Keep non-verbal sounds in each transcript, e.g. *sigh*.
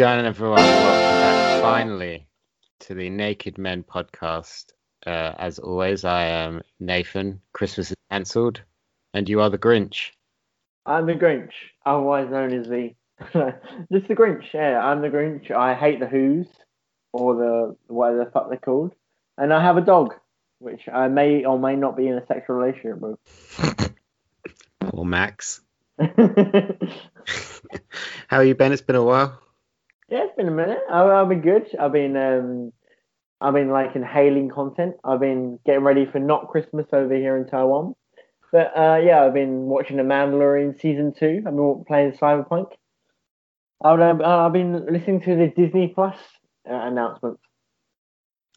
going on, everyone? Welcome back finally to the Naked Men podcast. Uh, as always, I am Nathan. Christmas is cancelled, and you are the Grinch. I'm the Grinch, otherwise known as the *laughs* just the Grinch. Yeah, I'm the Grinch. I hate the Who's or the whatever the fuck they're called, and I have a dog, which I may or may not be in a sexual relationship with. *laughs* Or Max. *laughs* How are you, Ben? It's been a while. Yeah, it's been a minute. I, I've been good. I've been um, I've been like inhaling content. I've been getting ready for not Christmas over here in Taiwan. But uh, yeah, I've been watching The Mandalorian season two. I've been playing Cyberpunk. I've, uh, I've been listening to the Disney Plus uh, announcements.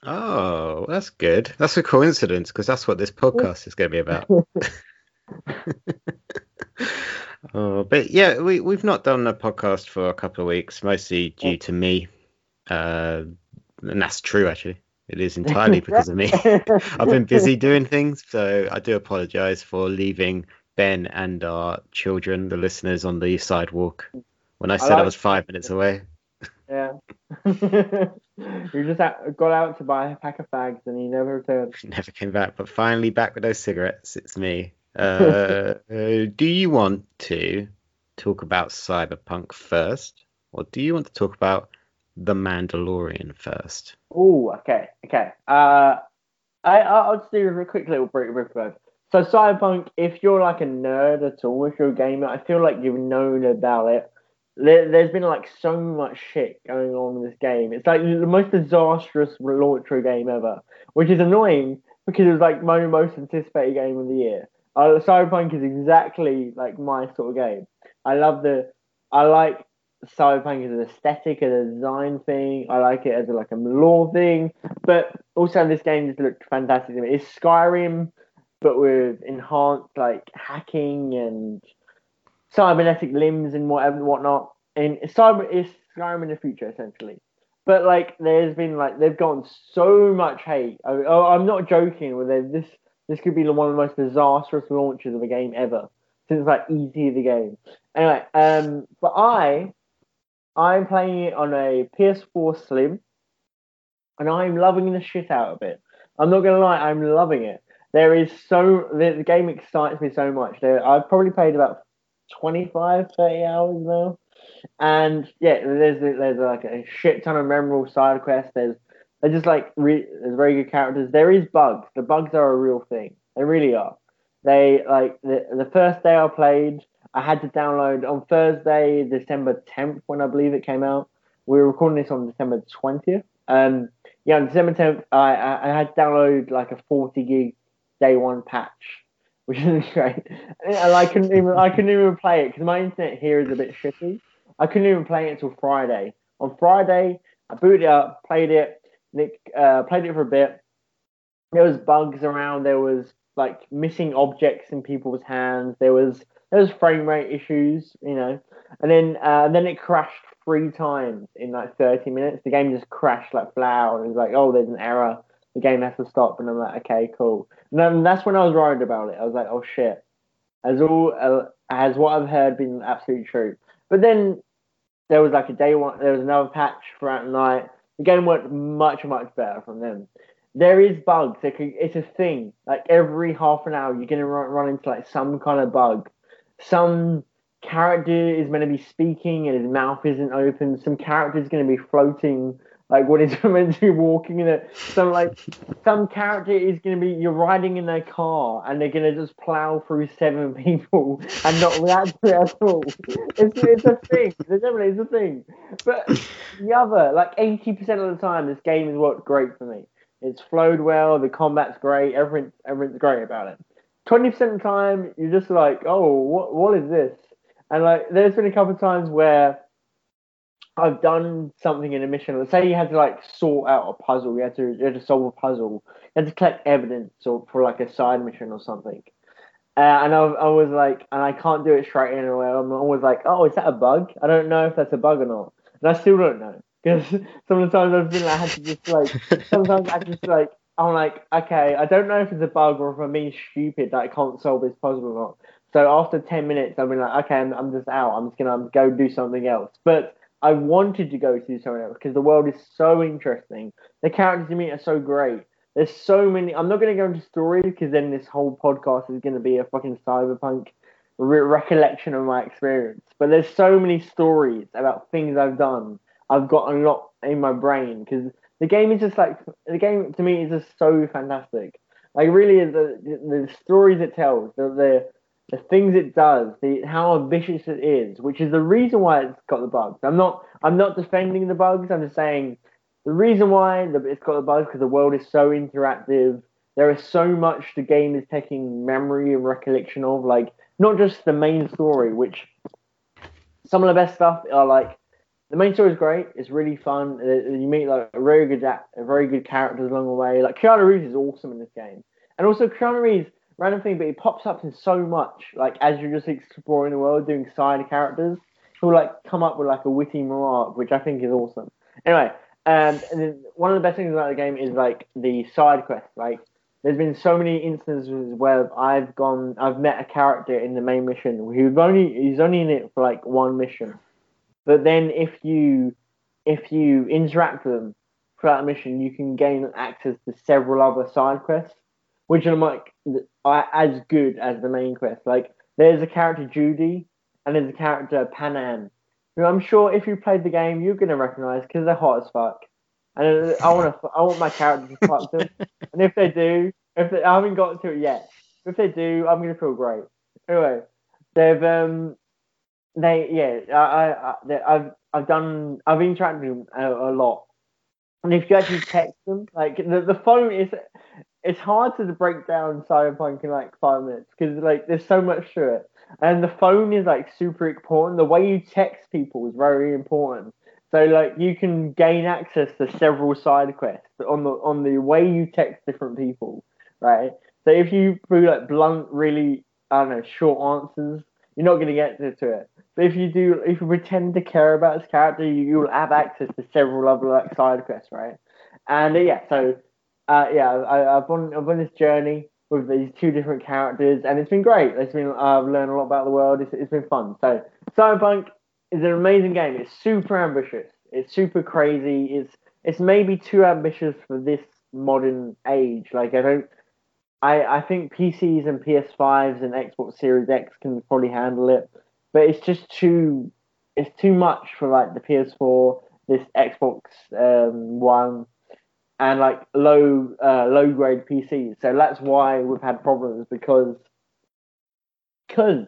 Oh, that's good. That's a coincidence because that's what this podcast is going to be about. *laughs* *laughs* oh, but yeah, we we've not done a podcast for a couple of weeks, mostly due to me. Uh, and that's true, actually. It is entirely *laughs* because of me. I've been busy doing *laughs* things, so I do apologise for leaving Ben and our children, the listeners, on the sidewalk when I said I, like I was five minutes away. Yeah. *laughs* you just got out to buy a pack of fags and he never returned. Never came back, but finally back with those cigarettes. It's me. Uh, uh, do you want to talk about Cyberpunk first, or do you want to talk about The Mandalorian first? Oh, okay, okay. Uh, I I'll just do a quick little brief brief So Cyberpunk, if you're like a nerd at all, if you're a gamer, I feel like you've known about it. There, there's been like so much shit going on in this game. It's like the most disastrous launch of a game ever, which is annoying because it was like my most anticipated game of the year. Uh, Cyberpunk is exactly like my sort of game. I love the, I like Cyberpunk as an aesthetic, as a design thing. I like it as a, like a lore thing. But also, this game just looked fantastic. It's Skyrim, but with enhanced like hacking and cybernetic limbs and whatever whatnot. And it's cyber is Skyrim in the future essentially. But like, there's been like they've gotten so much hate. I, I'm not joking. With this this could be one of the most disastrous launches of a game ever since like ET the game. Anyway, um, but I, I'm playing it on a PS4 Slim, and I'm loving the shit out of it. I'm not gonna lie, I'm loving it. There is so the, the game excites me so much. There, I've probably played about 25, 30 hours now, and yeah, there's there's like a shit ton of memorable side quests. There's they're just like re- very good characters. There is bugs. The bugs are a real thing. They really are. They like the the first day I played, I had to download on Thursday, December 10th, when I believe it came out. We were recording this on December 20th. Um, yeah, on December 10th, I, I, I had to download like a 40 gig day one patch, which is *laughs* great. And I couldn't even I couldn't even play it because my internet here is a bit shitty. I couldn't even play it until Friday. On Friday, I booted it up, played it, Nick uh, played it for a bit. There was bugs around. There was like missing objects in people's hands. There was there was frame rate issues, you know, and then uh, and then it crashed three times in like 30 minutes. The game just crashed like flat out. It was like, oh, there's an error. The game has to stop. And I'm like, okay, cool. And then that's when I was worried about it. I was like, oh shit. As all uh, has what I've heard been absolutely true? But then there was like a day one. There was another patch throughout the night. The game worked much, much better from them. There is bugs. It's a thing. Like every half an hour, you're gonna run, run into like some kind of bug. Some character is meant to be speaking and his mouth isn't open. Some character is to be floating like what is meant to be walking in it. Some like some character is to be you're riding in their car and they're to just plow through seven *laughs* people and not react to it at all. It's, it's a thing. It's definitely it's a thing. But the other like eighty percent of the time, this game has worked great for me. It's flowed well. The combat's great. Everything everything's great about it. Twenty percent of the time, you're just like, oh, what what is this? And like, there's been a couple of times where I've done something in a mission. Let's say you had to like sort out a puzzle. You had to you had to solve a puzzle. You had to collect evidence or for like a side mission or something. Uh, and I, I was like, and I can't do it straight in away. I'm always like, oh, is that a bug? I don't know if that's a bug or not, and I still don't know *laughs* because sometimes I've been like, I had to just like, *laughs* sometimes I just like, I'm like, okay, I don't know if it's a bug or if I'm being stupid that I can't solve this puzzle or not. So after ten minutes, I've been like, okay, I'm, I'm just out. I'm just gonna go do something else. But I wanted to go to somewhere else because the world is so interesting. The characters you meet are so great. There's so many. I'm not going to go into stories because then this whole podcast is going to be a fucking cyberpunk re- recollection of my experience. But there's so many stories about things I've done. I've got a lot in my brain because the game is just like the game to me is just so fantastic. Like really, the, the stories it tells, the, the the things it does, the how ambitious it is, which is the reason why it's got the bugs. I'm not I'm not defending the bugs. I'm just saying the reason why it's got the bugs because the world is so interactive. There is so much the game is taking memory and recollection of, like not just the main story, which some of the best stuff are like the main story is great. It's really fun. Uh, you meet like a very good, very good characters along the way. Like Keanu Reeves is awesome in this game, and also Keanu Reeves random thing, but he pops up in so much. Like as you're just exploring the world, doing side characters, he'll like come up with like a witty remark, which I think is awesome. Anyway, um, and then one of the best things about the game is like the side quests. Like there's been so many instances where I've gone, I've met a character in the main mission who's only he's only in it for like one mission, but then if you if you interact with them throughout the mission, you can gain access to several other side quests, which are like as good as the main quest. Like there's a character Judy and there's a character Panam, who I'm sure if you played the game you're gonna recognize because they're hot as fuck. And I want to, I want my character to fuck them. *laughs* and if they do, if they, I haven't gotten to it yet, if they do, I'm gonna feel great. Anyway, they've um, they yeah, I I I've I've done I've interacted with them a, a lot. And if you actually text them, like the, the phone is it's hard to break down Cyberpunk in like five minutes because like there's so much to it, and the phone is like super important. The way you text people is very important. So like you can gain access to several side quests on the on the way you text different people, right? So if you do like blunt, really I don't know short answers, you're not gonna get to, to it. But if you do, if you pretend to care about this character, you, you'll have access to several other like side quests, right? And uh, yeah, so uh, yeah, I, have on I've on this journey with these two different characters, and it's been great. It's been I've learned a lot about the world. It's, it's been fun. So Cyberpunk is an amazing game. It's super ambitious. It's super crazy. It's it's maybe too ambitious for this modern age. Like I don't. I, I think PCs and PS5s and Xbox Series X can probably handle it, but it's just too it's too much for like the PS4, this Xbox um, One, and like low uh, low grade PCs. So that's why we've had problems because because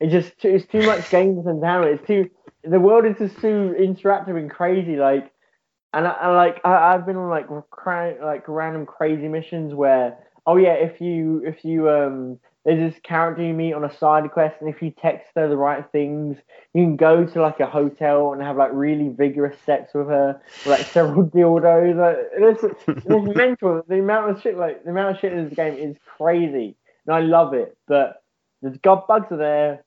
it's just it's too much games and down. It's too the world is just too interactive and crazy. Like and I, and like I, have been on like cra- like random crazy missions where oh yeah if you if you um there's this character you meet on a side quest, and if you text her the right things, you can go to like a hotel and have like really vigorous sex with her, like several *laughs* dildos. Like, it's, it's *laughs* mental. The amount of shit, like the amount of shit in this game is crazy, and I love it. But the god bugs are there.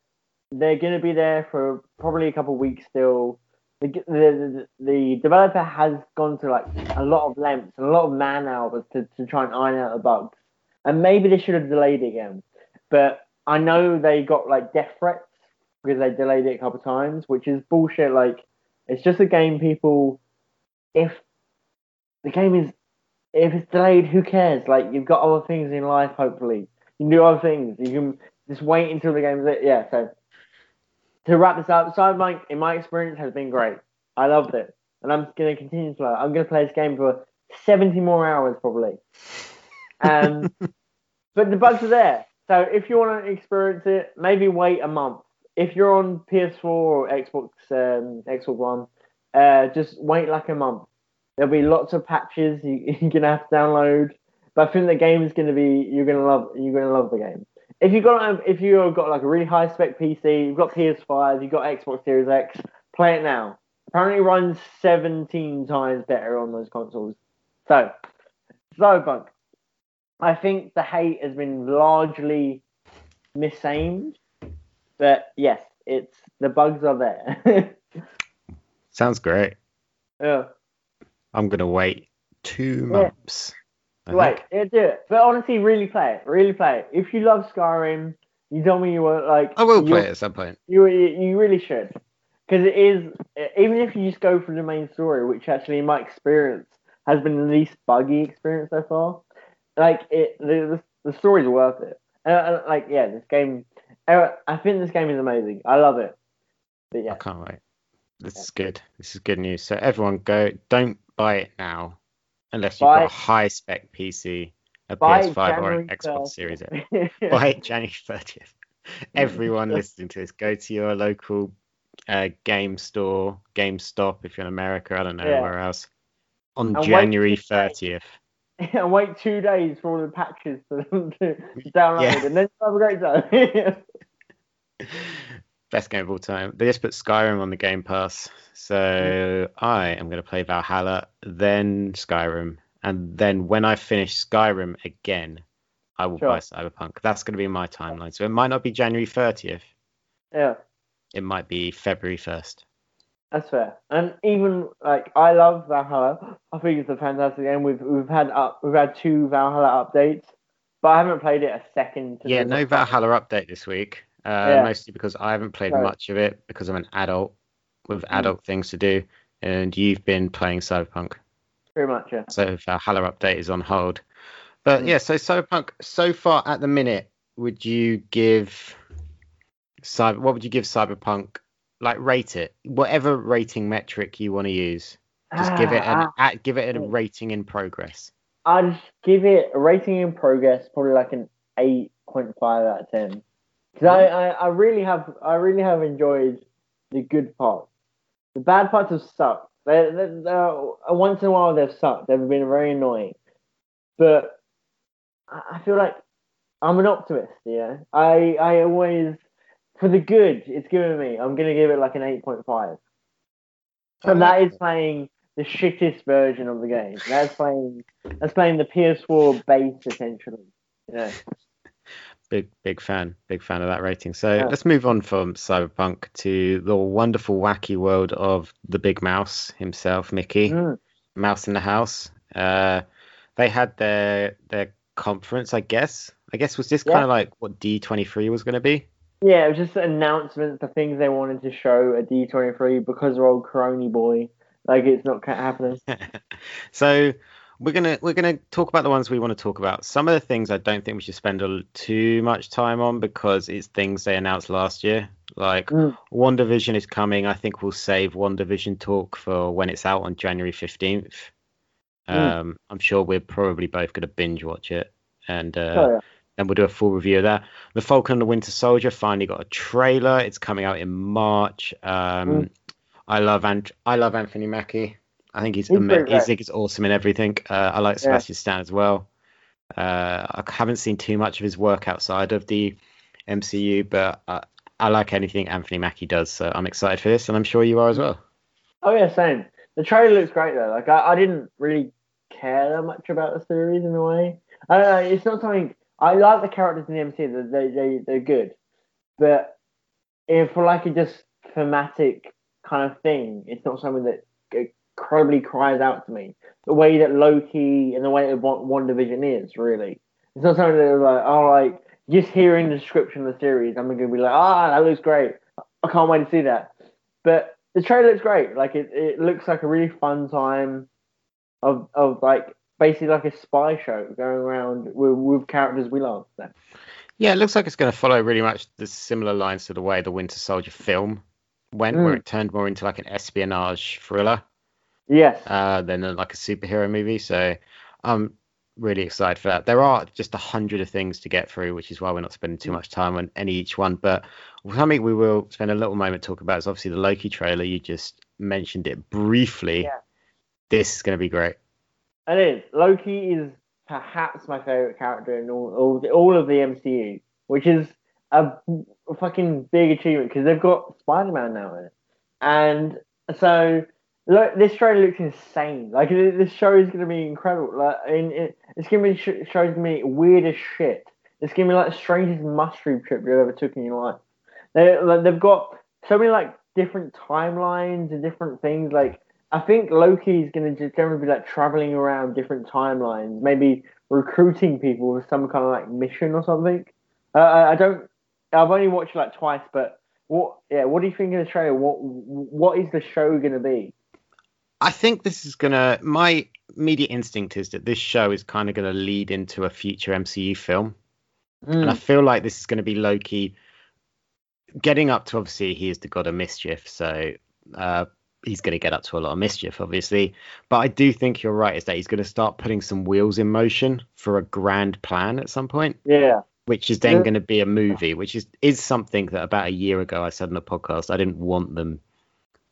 They're gonna be there for probably a couple of weeks still. The, the, the, developer has gone to like a lot of lengths and a lot of man hours to, to try and iron out the bugs. And maybe they should have delayed it again but I know they got like death threats because they delayed it a couple times, which is bullshit. Like it's just a game. People, if the game is if it's delayed, who cares? Like you've got other things in life. Hopefully, you can do other things. You can just wait until the game's it. Yeah. So to wrap this up, Cyberpunk, in my experience, has been great. I loved it, and I'm going to continue to play. I'm going to play this game for 70 more hours probably. Um, *laughs* but the bugs are there. So if you want to experience it, maybe wait a month. If you're on PS4 or Xbox um, Xbox One, uh, just wait like a month. There'll be lots of patches you, *laughs* you're gonna have to download, but I think the game is gonna be you're gonna love you're gonna love the game. If you got if you've got like a really high spec PC, you've got PS5, you've got Xbox Series X, play it now. Apparently, runs 17 times better on those consoles. So, Cyberpunk. I think the hate has been largely misaimed, but yes, it's the bugs are there. *laughs* Sounds great. Yeah. I'm gonna wait two months. Yeah. Wait, yeah, do it. But honestly, really play it. Really play it. If you love Skyrim, you told me you were like. I will play it at some point. You you really should. because it is even if you just go for the main story, which actually in my experience has been the least buggy experience so far. Like it, the the, the story's worth it. And, and, like yeah, this game, I think this game is amazing. I love it. But yeah, I can't wait. This is good. This is good news. So everyone, go! Don't buy it now, unless you've Buy got a high spec PC, a PS5, or an Xbox 1st. Series X. *laughs* Buy it January 30th. Everyone *laughs* listening to this, go to your local uh, game store, GameStop if you're in America. I don't know Yeah. where else. On And January two days. *laughs* 30th. and wait two days for all the patches for them to *laughs* download, Yeah. and then have a great time. *laughs* Best game of all time. They just put Skyrim on the Game Pass. So mm-hmm. I am going to play Valhalla, then Skyrim. And then when I finish Skyrim again, I will Sure. buy Cyberpunk. That's going to be my timeline. So it might not be January 30th. yeah. It might be February 1st. That's fair. And even like I love Valhalla. I think it's a fantastic game. We've we've had up we've had two Valhalla updates, but I haven't played it a second. to Yeah, no Valhalla update this week. Uh, Yeah. Mostly because I haven't played Right. much of it because I'm an adult with Mm. adult things to do. And you've been playing Cyberpunk. Pretty much, yeah. So Valhalla update is on hold. But Mm. yeah, so Cyberpunk so far at the minute, would you give Cyber what would you give Cyberpunk like rate it? Whatever rating metric you want to use. Just give it an Ah, at, give it a rating in progress. I'd give it a rating in progress, probably like an eight point five out of ten. Because I, I, I really have I really have enjoyed the good parts. The bad parts have sucked. They, they, they're- once in a while they've sucked. They've been very annoying. But I I feel like I'm an optimist. Yeah, I I always for the good it's given me. I'm gonna give it like an eight point five. And that is playing the shittest version of the game. That's playing that's playing the PS4 base essentially. Yeah. *laughs* Big big fan, big fan of that rating. So Yeah. let's move on from Cyberpunk to the wonderful wacky world of the big mouse himself, Mickey. Mm. Mouse in the House. Uh, they had their their conference, I guess. I guess was this Yeah. kind of like what D23 was going to be? Yeah, it was just announcements, the things they wanted to show at D23 because of old Crony boy. Like it's not happening. *laughs* so we're gonna we're gonna talk about the ones we want to talk about. Some of the things I don't think we should spend a, too much time on because it's things they announced last year. Like Mm. WandaVision is coming. I think we'll save WandaVision talk for when it's out on January fifteenth. Mm. Um, I'm sure we're probably both gonna binge watch it, and uh, Oh, yeah. Then we'll do a full review of that. The Falcon and the Winter Soldier finally got a trailer. It's coming out in March. Um, Mm. I love Ant- I love Anthony Mackie. I think he's, He's ama- great, I right? think he's awesome in everything. Uh, I like Yeah. Sebastian Stan as well. Uh, I haven't seen too much of his work outside of the MCU, but I, I like anything Anthony Mackie does. So I'm excited for this, and I'm sure you are as well. Oh yeah, same. The trailer looks great though. Like I, I didn't really care that much about the series in a way. I don't know. It's not something I like the characters in the MCU. They they they're good, but if for like a just thematic kind of thing, it's not something that incredibly cries out to me. The way that Loki and the way that One, Division is really. It's not something that like oh like just hearing the description of the series, I'm gonna be like ah that looks great. I can't wait to see that. But the trailer looks great. Like it, it looks like a really fun time of of like basically like a spy show going around with, with characters we love. So, Yeah, it looks like it's going to follow really much the similar lines to the way the Winter Soldier film went, where Mm. it turned more into like an espionage thriller. yes. uh, than like a superhero movie. So I'm really excited for that. There are just a hundred of things to get through, which is why we're not spending too much time on any each one. But something we will spend a little moment talking about is obviously the Loki trailer. You just mentioned it briefly. Yeah. This is going to be great. It is. Loki is perhaps my favorite character in all all, the, all of the MCU, which is a, fucking big achievement because they've got Spider Man now in it, and so look, this trailer looks insane. Like this show is going to be incredible. Like in, it, it's going to be sh- show's be weird as shit. It's going to be like the strangest mushroom trip you've ever took in your life. They like, they've got so many like different timelines and different things like. I think Loki is going to just generally be like traveling around different timelines, maybe recruiting people with some kind of like mission or something. Uh, I don't. I've only watched like twice, but what? Yeah, what do you think of the trailer? What What is the show going to be? I think this is gonna. My immediate instinct is that this show is kind of gonna lead into a future MCU film, Mm. and I feel like this is gonna be Loki getting up to. Obviously, he is the god of mischief, so uh, he's gonna get up to a lot of mischief, obviously. But I do think you're right. Is that he's gonna start putting some wheels in motion for a grand plan at some point. Yeah, which is then Yeah. going to be a movie, which is is something that about a year ago I said on the podcast I didn't want them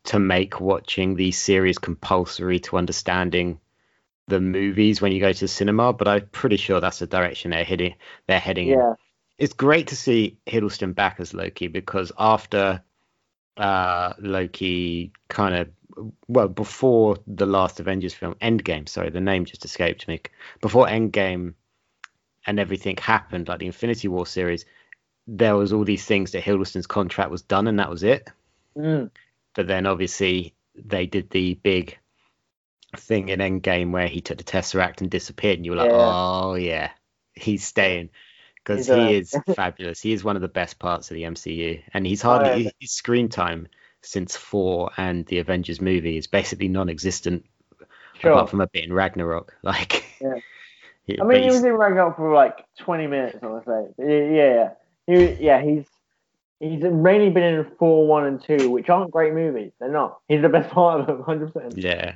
to make watching these series compulsory to understanding the movies when you go to the cinema, but I'm pretty sure that's the direction they're heading. They're heading. in. yeah, It's great to see Hiddleston back as Loki because after uh, Loki kind of well before the last Avengers film, Endgame. Sorry, the name just escaped me. Before Endgame and everything happened, like the Infinity War series, there was all these things that Hiddleston's contract was done, and that was it. mm. But then obviously they did the big thing in Endgame where he took the Tesseract and disappeared, and you were like, Yeah. oh yeah, he's staying because uh, he is *laughs* fabulous. He is one of the best parts of the MCU, and he's hardly Oh, his screen time since Thor and the Avengers movie is basically non-existent sure. apart from a bit in Ragnarok. *laughs* Like, Yeah. I mean, he was in Ragnarok for like 20 minutes, I to say. Yeah, yeah. He, yeah, he's he's mainly been in Thor, 1, and 2, which aren't great movies. They're not. He's the best *laughs* part of them, 100%. yeah,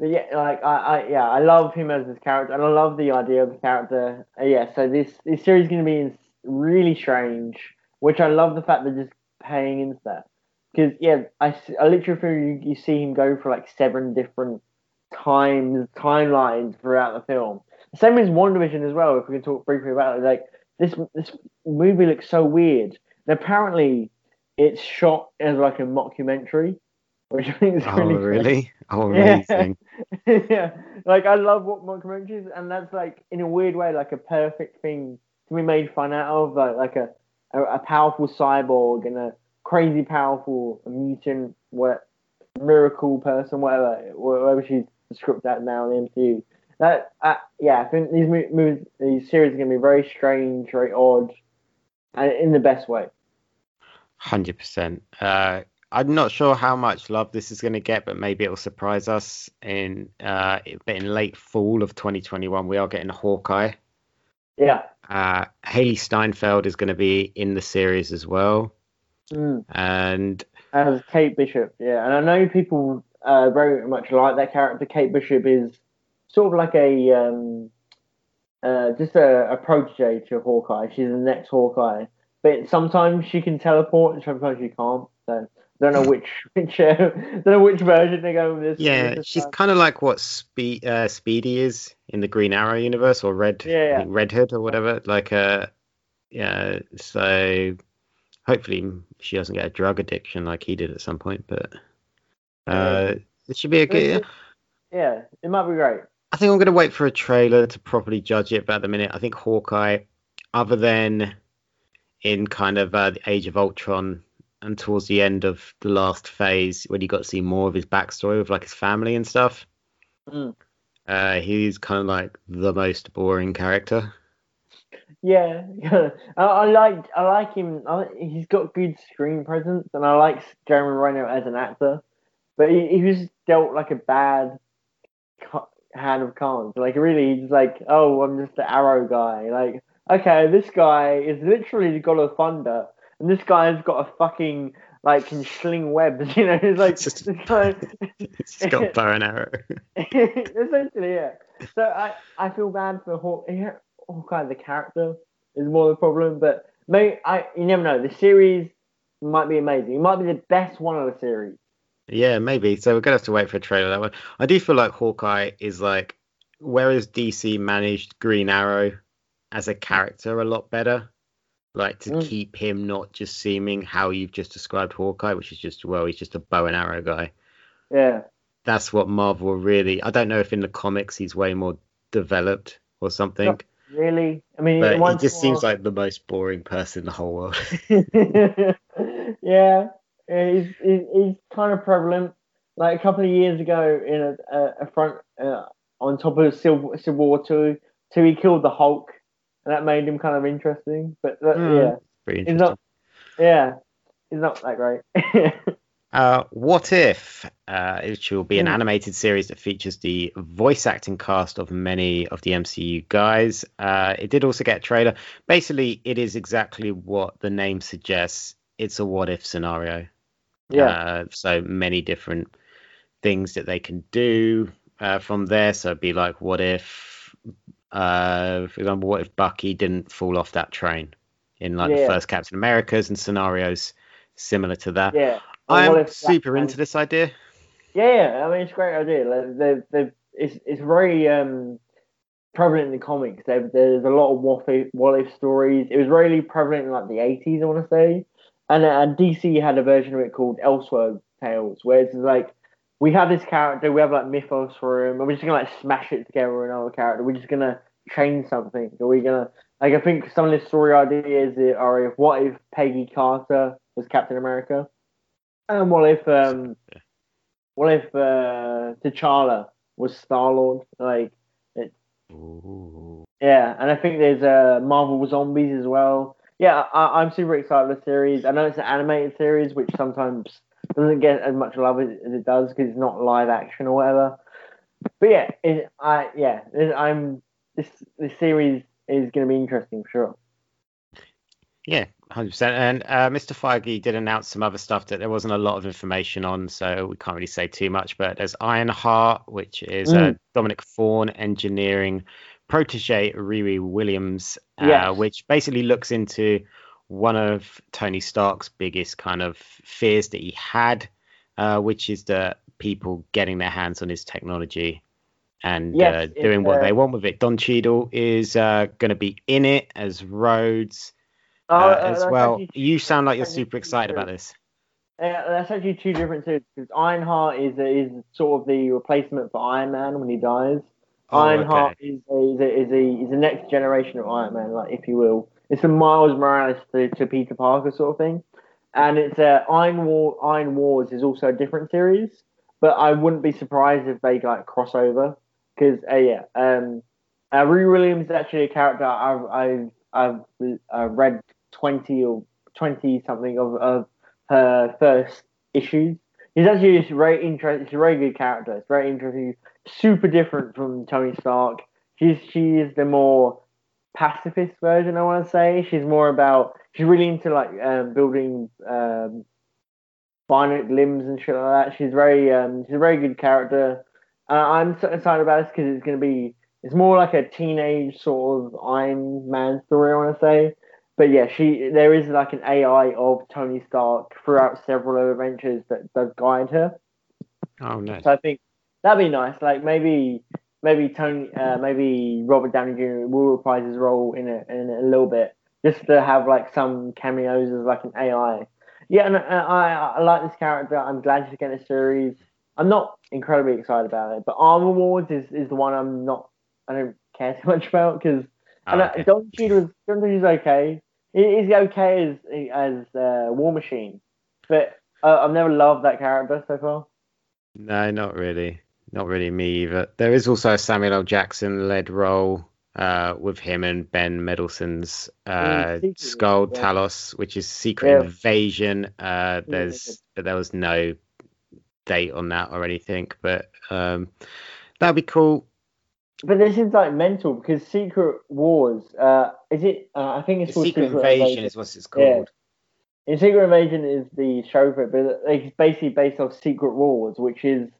But yeah, like, I, I yeah, I love him as his character, and I love the idea of the character. Uh, yeah, so this, this series is going to be really strange, which I love the fact they're just paying into that. Because, yeah, I, I literally feel you, you see him go for like seven different times, timelines throughout the film. The same as WandaVision as well. If we can talk briefly about it, like this this movie looks so weird. And apparently, it's shot as like a mockumentary, which I think is oh really really? Oh, *laughs* amazing. *laughs* yeah, like I love what documentaries, and that's like in a weird way, like a perfect thing to be made fun out of, like like a a, a powerful cyborg and a crazy powerful mutant, what miracle person, whatever, whatever she's described that now in the MCU. That uh, yeah, I think these movies, these series are gonna be very strange, very odd, and in the best way. Hundred percent. I'm not sure how much love this is going to get, but maybe it'll surprise us in uh, but in late fall of 2021. We are getting Hawkeye. Yeah. Uh, Hailee Steinfeld is going to be in the series as well, Mm. and As Kate Bishop, yeah, and I know people uh, very much like that character. Kate Bishop is sort of like a um, uh, just a, a protege to Hawkeye. She's the next Hawkeye, but sometimes she can teleport, and sometimes she can't. So don't know which *laughs* which uh, don't know which version they're going with this. yeah, this she's kind of like what Spe- uh, Speedy is in the Green Arrow universe, or Red Yeah, yeah. Red Hood or whatever. Like, uh, yeah. So hopefully she doesn't get a drug addiction like he did at some point, but uh, it should be a good. yeah, it might be great. I think I'm going to wait for a trailer to properly judge it. But at the minute, I think Hawkeye, other than in kind of uh, the Age of Ultron and towards the end of the last phase, when you got to see more of his backstory with like his family and stuff, Mm. uh, he's kind of like the most boring character. Yeah, I, I like I like him. I, he's got good screen presence, and I like Jeremy Renner as an actor. But he, he was dealt like a bad ca- hand of cards. Like really, he's like, oh, I'm just the Arrow guy. Like, okay, this guy is literally the god of thunder, and this guy's got a fucking like can sling webs. *laughs* You know, he's like Just- this guy. he's got bow and arrow. *laughs* Essentially, yeah. So I, I feel bad for Haw- yeah, Hawkeye. The character is more the problem, but may I you never know. The series might be amazing. It might be the best one of the series. Yeah, maybe. So we're gonna have to wait for a trailer that one. I do feel like Hawkeye is like, whereas DC managed Green Arrow as a character a lot better, like to Mm. keep him not just seeming how you've just described Hawkeye, which is just well, he's just a bow and arrow guy. Yeah, That's what Marvel really. I don't know if in the comics he's way more developed or something, really. I mean, but he just seems like the most boring person in the whole world. *laughs* *laughs* yeah, he's, he's kind of prevalent. Like a couple of years ago, in a, a, a front uh, on top of Civil, Civil War two, two he killed the Hulk, and that made him kind of interesting. But that, Mm. yeah, Pretty he's not. Yeah, It's not that great. *laughs* Uh, what if, uh, which will be an Hmm. animated series that features the voice acting cast of many of the MCU guys. Uh, it did also get a trailer. Basically, it is exactly what the name suggests. It's a what if scenario. yeah. Uh, so many different things that they can do uh, from there. So it'd be like, what if, uh, for example, what if Bucky didn't fall off that train in like the first Captain Americas and scenarios similar to that. yeah. I'm super into this idea. Yeah, yeah, I mean it's a great idea. Like, they they it's it's very um prevalent in the comics. There, there's a lot of what if, what if stories. It was really prevalent in like the 80s, I want to say. And, uh, and DC had a version of it called Elseworld Tales, where it's like we have this character, we have like mythos for him, and we're just gonna like smash it together with another character. We're just gonna change something. Are we gonna like? I think some of the story ideas are if what if Peggy Carter was Captain America, and what if um yeah. what if uh, T'Challa was Star Lord? Like, Ooh. yeah, and I think there's uh, Marvel Zombies as well. Yeah, I, I'm super excited for the series. I know it's an animated series, which sometimes doesn't get as much love as, it does because it's not live action or whatever. But yeah, it, I yeah, it, I'm this this series is going to be interesting for sure. Yeah, hundred percent. And uh, Mr. Feige did announce some other stuff that there wasn't a lot of information on, so we can't really say too much. But there's Ironheart, which is uh, Mm. Dominique Thorne engineering protege Riri Williams, uh, Yes. which basically looks into one of Tony Stark's biggest kind of fears that he had, uh, which is the people getting their hands on his technology and Yes, uh, doing what uh, they want with it. Don Cheadle is uh, going to be in it as Rhodes Oh, uh, uh, as well. actually You sound like you're super excited about this. Uh, that's actually two different series because Ironheart is is sort of the replacement for Iron Man when he dies. Oh, Ironheart okay. is, a, is, a, is, a, is the next generation of Iron Man, like if you will. It's a Miles Morales to, to Peter Parker sort of thing, and it's uh, Iron War. Iron Wars is also a different series, but I wouldn't be surprised if they like cross over because uh, yeah, um, uh, Riri Williams is actually a character I've I've I've uh, read twenty or twenty something of of her first issues. He's actually just very interesting. She's a very good character. It's very interesting super different from Tony Stark. She's she is the more pacifist version. I want to say she's more about she's really into like um, building um, bionic limbs and shit like that. She's very um, she's a very good character. Uh, I'm so excited about this because it's going to be it's more like a teenage sort of Iron Man story. I want to say. But yeah, she there is like an AI of Tony Stark throughout several of the adventures that does guide her. Oh no. So I think that'd be nice. Like maybe maybe Tony, uh, maybe Robert Downey Jr. will reprise his role in a in a little bit, just to have like some cameos as like an AI. Yeah, and I I, I like this character. I'm glad she's getting a series. I'm not incredibly excited about it, but Armor Wars is, is the one I'm not. I don't care *laughs* too much about because Oh, and uh, okay. Don Cheadle, Don Cheadle's okay. He- He's okay as as uh, War Machine, but uh, I've never loved that character so far. No, not really. Not really me either. There is also a Samuel L. Jackson led role uh, with him and Ben Mendelsohn's uh, Secret, Skrull yeah. Talos, which is Secret Yeah. Invasion. Uh, there's but there was no date on that or anything, but um, that'd be cool. But this is like mental because Secret Wars. Uh, is it? Uh, I think it's Secret Secret, Invasion is what it's called. And Secret Invasion is the show for it, but it's basically based off Secret Wars, which is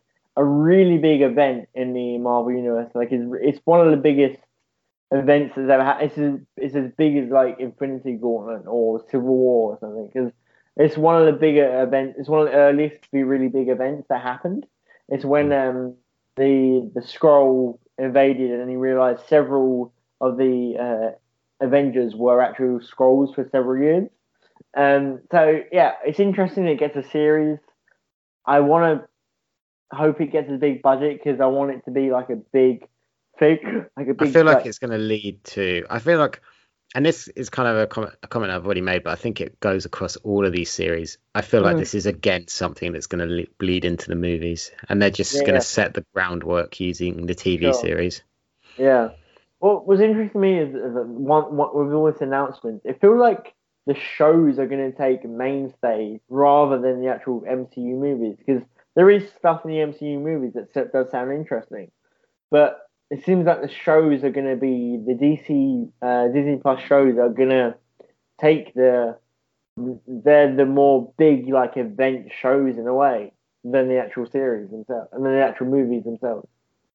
a really big event in the Marvel universe. Like it's it's one of the biggest events that's ever happened. It's as, it's as big as like Infinity Gauntlet or Civil War or something because it's one of the bigger events. It's one of the earliest to be really big events that happened. It's when um the the Skrull invaded and he realized several of the uh, Avengers were actual Skrulls for several years. Um, so yeah, it's interesting it gets a series. I want to hope it gets a big budget because I want it to be like a big thing, *laughs* like a big. I feel like it's going to lead to. I feel like, and this is kind of a comment, a comment I've already made, but I think it goes across all of these series. I feel like Mm. this is again something that's going to le- bleed into the movies, and they're just Yeah, going to yeah. set the groundwork using the TV Sure. series. Yeah. What was interesting to me is, is that one, one with all this announcement, it feels like the shows are going to take mainstay rather than the actual MCU movies because there is stuff in the MCU movies that does sound interesting, but it seems like the shows are going to be the DC uh, Disney Plus shows are going to take the they're the more big like event shows in a way than the actual series themselves and then the actual movies themselves.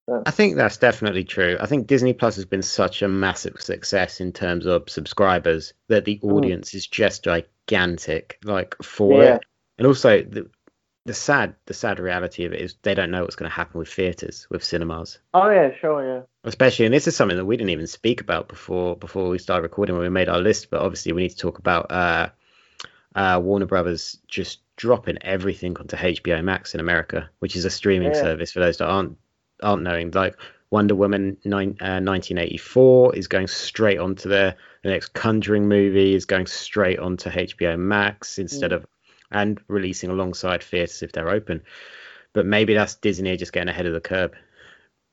So. I think that's definitely true. I think Disney Plus has been such a massive success in terms of subscribers that the mm. audience mm. is just gigantic, like for yeah. it. And also the the sad the sad reality of it is they don't know what's going to happen with theaters with cinemas. Oh yeah, sure, yeah. Especially, and this is something that we didn't even speak about before before we started recording when we made our list. But obviously, we need to talk about uh, uh, Warner Brothers just dropping everything onto HBO Max in America, which is a streaming yeah. service for those that aren't aren't knowing. Like Wonder Woman nine, uh, 1984 is going straight onto there. The next Conjuring movie is going straight onto HBO Max instead mm. of and releasing alongside theaters if they're open. But maybe that's Disney just getting ahead of the curve.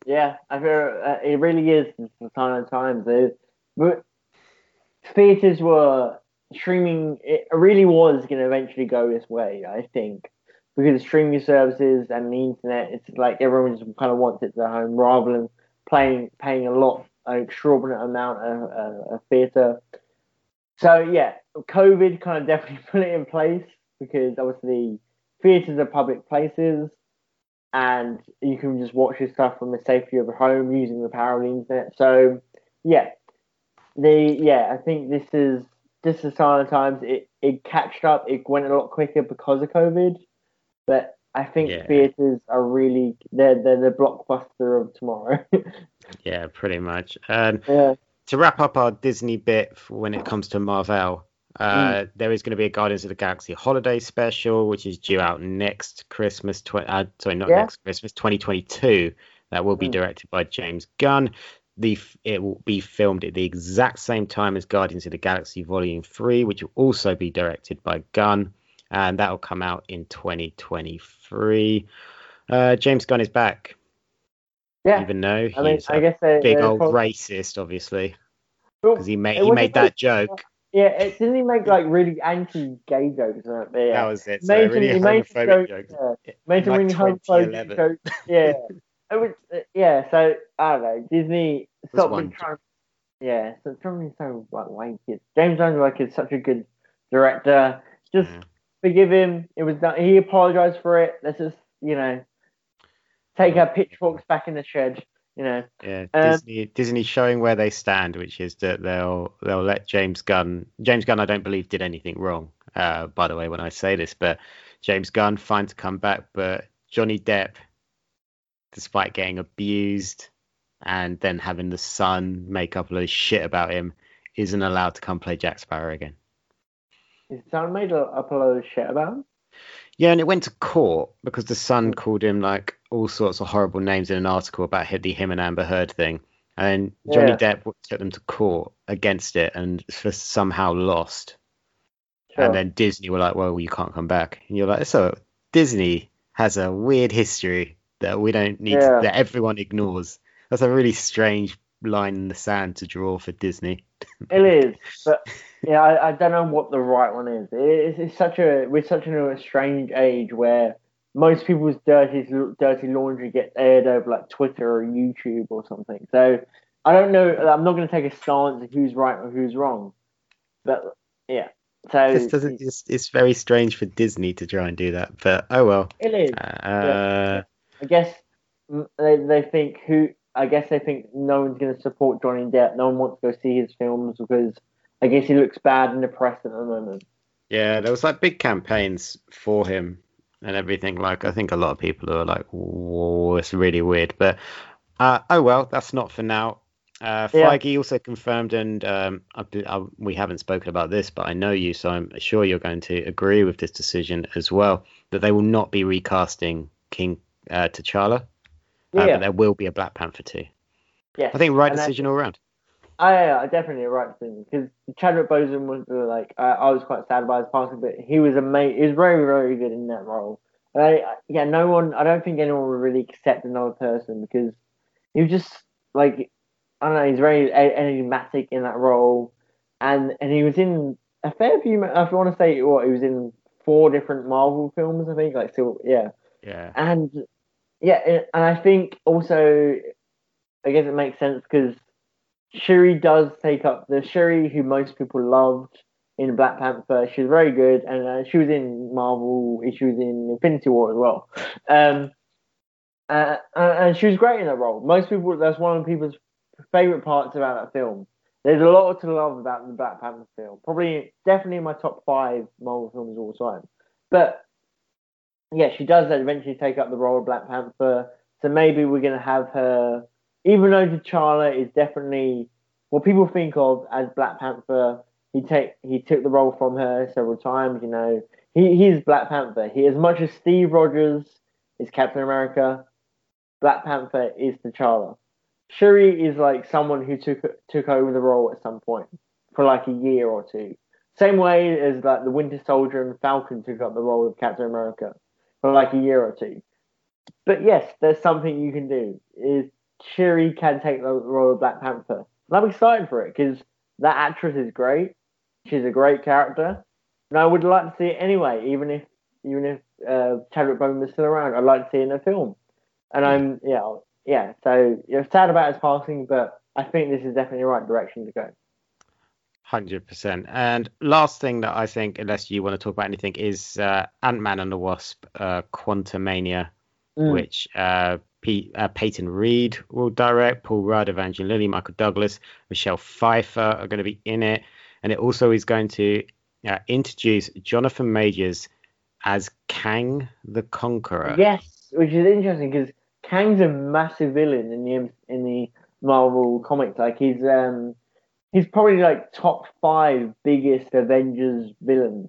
Yeah, I feel uh, it really is from time to time. but theaters were streaming. It really was going to eventually go this way, I think, because streaming services and the internet. It's like everyone just kind of wants it to home rather than paying paying a lot, an extraordinary amount of, uh, of theater. So yeah, COVID kind of *laughs* definitely put it in place because obviously theatres are public places and you can just watch your stuff from the safety of your home using the power of the internet. So yeah, the yeah, I think this is this is some of times it it catched up. It went a lot quicker because of COVID, but I think yeah. theaters are really they're they're the blockbuster of tomorrow. *laughs* yeah, pretty much. And yeah. to wrap up our Disney bit when it comes to Marvel, uh, mm. There is going to be a Guardians of the Galaxy holiday special, which is due out next Christmas. Tw- uh, sorry, not yeah. next Christmas, 2022. That will be mm. directed by James Gunn. The it will be filmed at the exact same time as Guardians of the Galaxy Volume Three, which will also be directed by Gunn, and that will come out in 2023. Uh, James Gunn is back. Yeah. Even though he's I mean, I guess they, big old probably... racist, obviously, because he made he made that joke yeah, it didn't he make like really anti-gay jokes? Right? yeah. That was it. So made really homophobic jokes. Yeah. Made some like really homophobic jokes. Yeah. it was, uh, yeah. So I don't know. Disney stopped trying. Yeah, so trying so like wanky. James like is such a good director. Just yeah. forgive him. It was done. He apologized for it. Let's just you know take our pitchforks back in the shed you know. Yeah, um, Disney Disney showing where they stand, which is that they'll they'll let James Gunn James Gunn I don't believe did anything wrong. Uh, by the way, when I say this, but James Gunn fine to come back, but Johnny Depp, despite getting abused and then having the Sun make up a lot of shit about him, isn't allowed to come play Jack Sparrow again. His son made up a load of shit about him. Yeah, and it went to court because the Sun called him like all sorts of horrible names in an article about the him and Amber Heard thing. And Johnny yeah. Depp took them to court against it and somehow lost. Sure. And then Disney were like, well, you can't come back. And you're like, so Disney has a weird history that we don't need, yeah. to, that everyone ignores. That's a really strange line in the sand to draw for Disney. *laughs* it is, but yeah, I, I, don't know what the right one is. It's, it's such a we're such in a strange age where most people's dirty dirty laundry gets aired over like Twitter or YouTube or something. So I don't know. I'm not going to take a stance of who's right or who's wrong, but yeah. So this doesn't. It's, it's very strange for Disney to try and do that, but oh well. It is. Uh, I guess they they think who. I guess they think no one's going to support Johnny Depp. No one wants to go see his films because I guess he looks bad in the press at the moment. Yeah, there was like big campaigns for him and everything. Like I think a lot of people are like, "Whoa, it's really weird." But uh, oh well, that's not for now. Uh, Feige yeah. also confirmed, and um, I, I, we haven't spoken about this, but I know you, so I'm sure you're going to agree with this decision as well. That they will not be recasting King uh, T'Challa, uh, but there will be a Black Panther too. Yeah, I think right and decision all around. I, I definitely right thing because Chadwick Boseman was uh, like I, I, was quite sad about his passing, but he was amazing. He was very very good in that role. I, yeah, no one. I don't think anyone would really accept another person because he was just like I don't know. He's very enigmatic in that role, and and he was in a fair few. If you want to say what, he was in four different Marvel films, I think. Like, still, yeah. Yeah. And yeah, and I think also, I guess it makes sense because Shuri does take up the Shuri who most people loved in Black Panther. She's very good, and uh, she was in Marvel. She was in Infinity War as well. Um, uh, and she was great in that role. Most people, that's one of people's favorite parts about that film. There's a lot to love about the Black Panther film. Probably, definitely in my top five Marvel films of all time. But yeah, she does eventually take up the role of Black Panther. So maybe we're to have her, even though T'Challa is definitely what people think of as Black Panther. He take he took the role from her several times. You know, he he's Black Panther. He as much as Steve Rogers is Captain America, Black Panther is T'Challa. Shuri is like someone who took took over the role at some point for like a year or two. Same way as like the Winter Soldier and Falcon took up the role of Captain America for like a year or two. But yes, there's something you can do. Is Shuri can take the role of Black Panther. And I'm excited for it because that actress is great. She's a great character, and I would like to see it anyway. Even if even if uh, Chadwick Boseman is still around, I'd like to see it in a film. And I'm yeah yeah. So you're sad about his passing, but I think this is definitely the right direction to go. Hundred percent. And last thing that I think, unless you want to talk about anything, is uh, Ant Man and the Wasp: uh, Quantumania, mm. which uh, P- uh, Peyton Reed will direct. Paul Rudd, Evangeline Lilly, Michael Douglas, Michelle Pfeiffer are going to be in it, and it also is going to uh, introduce Jonathan Majors as Kang the Conqueror. Yes, which is interesting because Kang's a massive villain in the in the Marvel comics. Like he's um he's probably like top five biggest Avengers villains.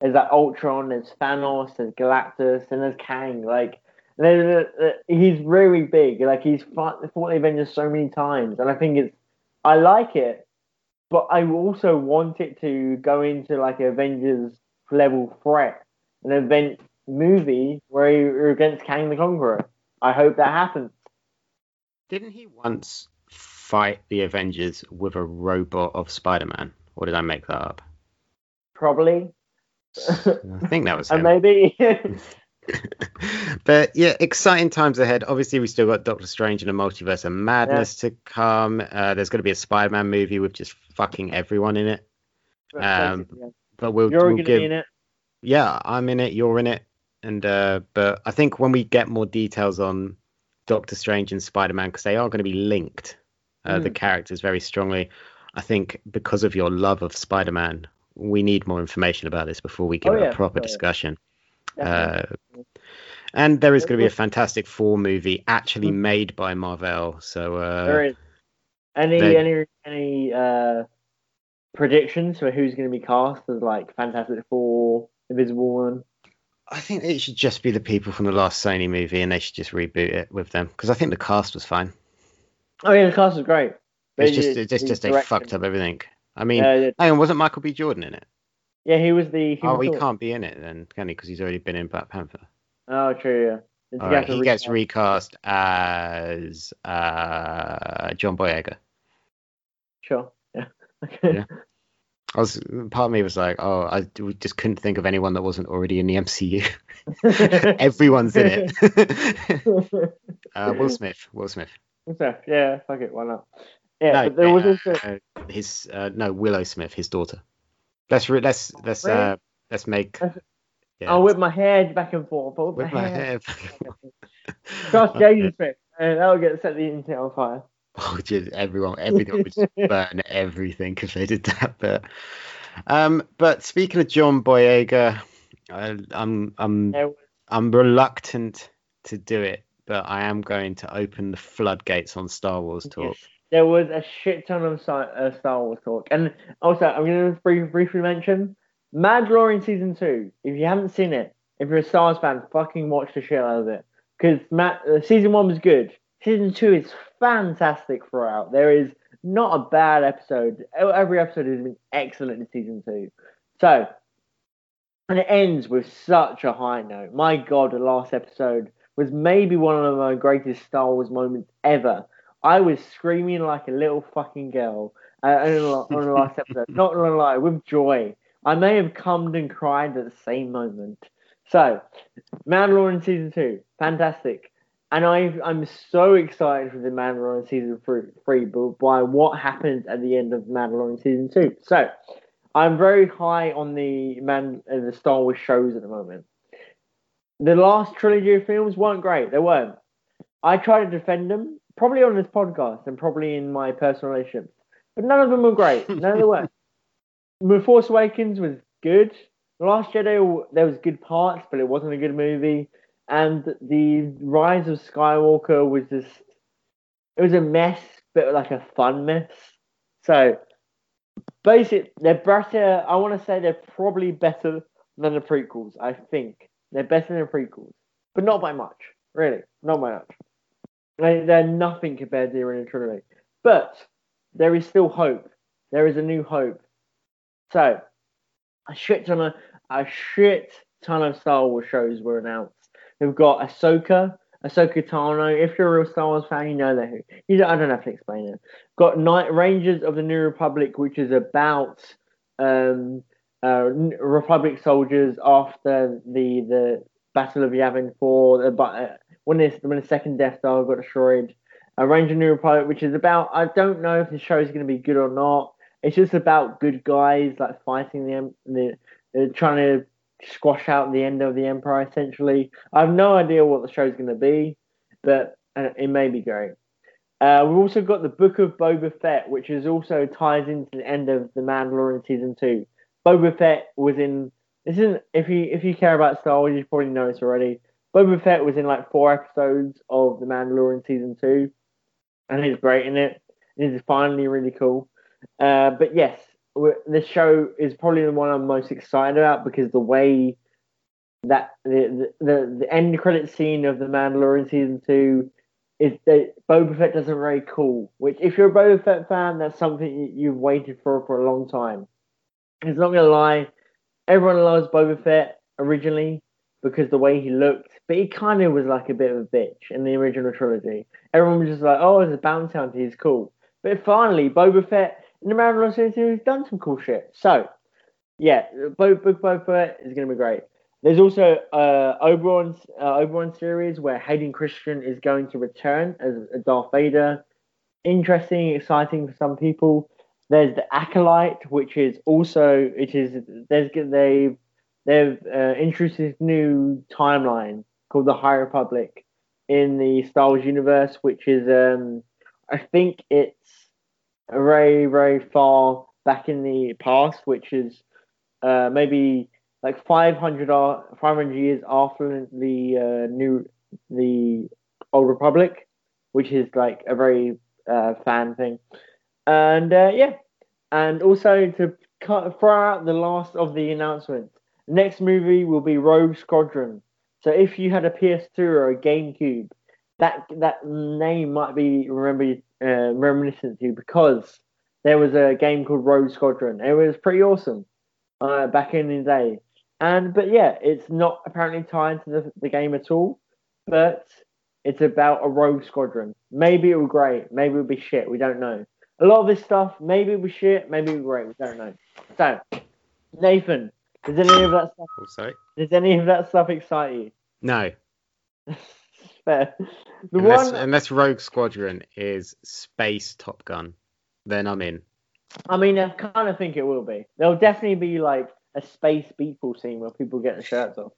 There's like Ultron, there's Thanos, there's Galactus, and there's Kang. Like Uh, he's really big. Like he's fought, fought the Avengers so many times, and I think it's I like it, but I also want it to go into like Avengers level threat, an event movie where you're against Kang the Conqueror. I hope that happens. Didn't he once fight the Avengers with a robot of Spider-Man, or did I make that up? Probably. I think that was *laughs* uh, him. maybe. *laughs* but yeah, exciting times ahead. Obviously, we still got Doctor Strange and a Multiverse of Madness yeah. to come. Uh, there's going to be a Spider-Man movie with just fucking everyone in it. Um, but we'll, You're we'll give. It. Yeah, I'm in it. You're in it. And uh, but I think when we get more details on Doctor Strange and Spider-Man, because they are going to be linked, uh, mm. the characters very strongly. I think because of your love of Spider-Man, we need more information about this before we give oh, yeah. a proper oh, discussion. Uh, and there is going to be a Fantastic Four movie actually mm-hmm. made by Marvel. So uh, there is. Any they... any any uh, predictions for who's going to be cast as like Fantastic Four, Invisible One? I think it should just be the people from the last Sony movie, and they should just reboot it with them because I think the cast was fine. Oh yeah, the cast was great. It's just it's just, just they fucked up everything. I mean, uh, hang on, wasn't Michael B. Jordan in it? Yeah, he was the. He oh, he can't be in it then, can he? Because he's already been in Black Panther. Oh, true. Yeah. All right, he gets recast as uh, John Boyega. Sure. Yeah. *laughs* yeah. I was part of me was like, oh, I just couldn't think of anyone that wasn't already in the MCU. *laughs* Everyone's in it. *laughs* uh, Will Smith. Will Smith. Yeah, fuck it, why not? Yeah, no, but there was uh, also... his uh, no Willow Smith, his daughter. Let's re- let's let's uh let's make. Yeah. I'll whip my head back and forth. I'll whip, whip my. Trust *laughs* *laughs* Jaden Smith, and that'll get set the internet on fire. *laughs* Oh, just everyone, everything would just burn everything if they did that. But, um, but speaking of John Boyega, I, I'm I'm I'm reluctant to do it, but I am going to open the floodgates on Star Wars talk there was a shit ton of uh, Star Wars talk. And also, I'm going to briefly, briefly mention Mandalorian season two. If you haven't seen it, if you're a Star Wars fan, fucking watch the shit out of it. Because uh, season one was good. Season two is fantastic throughout. There is not a bad episode. Every episode has been excellent in season two. So, and it ends with such a high note. My God, the last episode was maybe one of my greatest Star Wars moments ever I was screaming like a little fucking girl uh, on the last *laughs* episode. Not gonna lie, with joy I may have cummed and cried at the same moment. So, Mandalorian season two, fantastic, and I I'm so excited for the Mandalorian season three, three by what happens at the end of Mandalorian season two. So, I'm very high on the man uh, the Star Wars shows at the moment. The last trilogy of films weren't great. They weren't. I try to defend them, probably on this podcast and probably in my personal relationships, but none of them were great. *laughs* None of them were. The Force Awakens was good. The Last Jedi, there was good parts, but it wasn't a good movie. And the Rise of Skywalker was just, it was a mess, but like a fun mess. So, basically, they're better. I want to say they're probably better than the prequels. I think they're better than the prequels, but not by much. Really, not by much. They, they're nothing compared to the original trilogy. But there is still hope. There is a new hope. So, a shit ton of a shit ton of Star Wars shows were announced. We've got Ahsoka, Ahsoka Tano. If you're a real Star Wars fan, you know that who. You don't, I don't have to explain it. Got Night Rangers of the New Republic, which is about um, uh, Republic soldiers after the the Battle of Yavin Four. Uh, uh, when this when the second Death Star got destroyed. A Ranger New Republic, which is about I don't know if the show is going to be good or not. It's just about good guys like fighting the the, the trying to squash out the end of the Empire. Essentially, I have no idea what the show's going to be, but uh, it may be great. Uh, we've also got the Book of Boba Fett, which is also ties into the end of the Mandalorian season two. Boba Fett was in. This isn't if you if you care about Star Wars, you probably know this already. Boba Fett was in like four episodes of the Mandalorian season two, and he's great in it. He's finally really cool. Uh, but yes, this show is probably the one I'm most excited about because the way that the the, the end credit scene of the Mandalorian season two is that Boba Fett does not very cool. Which, if you're a Boba Fett fan, that's something you've waited for for a long time. It's not gonna lie, everyone loves Boba Fett originally because the way he looked, but he kind of was like a bit of a bitch in the original trilogy. Everyone was just like, "Oh, it's a bounty hunter, he's cool." But finally, Boba Fett in the Mandalorian series he's done some cool shit. So, yeah, Boba Boba Fett is going to be great. There's also uh, Obi-Wan's, uh, Obi-Wan series where Hayden Christian is going to return as a Darth Vader. Interesting, exciting for some people. There's the Acolyte, which is also it is there's they they've uh, introduced this new timeline called the High Republic in the Star Wars universe, which is um I think it's very very far back in the past, which is uh, maybe like 500, 500 years after the uh, new the old republic, which is like a very uh, fan thing, and uh, yeah, and also to cut, throw out the last of the announcements. Next movie will be Rogue Squadron. So if you had a PS2 or a GameCube, that that name might be remembered uh, reminiscent to you because there was a game called Rogue Squadron. It was pretty awesome uh, back in the day. And but yeah, it's not apparently tied to the, the game at all. But it's about a rogue squadron. Maybe it will be great. Maybe it will be shit. We don't know. A lot of this stuff, maybe it will be shit. Maybe it will be great. We don't know. So, Nathan, does any of that stuff? Oh, sorry. Does any of that stuff excite you? No. *laughs* Fair. The unless, one, unless Rogue Squadron is space Top Gun, then I'm in. I mean, I kind of think it will be. There'll definitely be like a space beatball scene where people get their shirts off.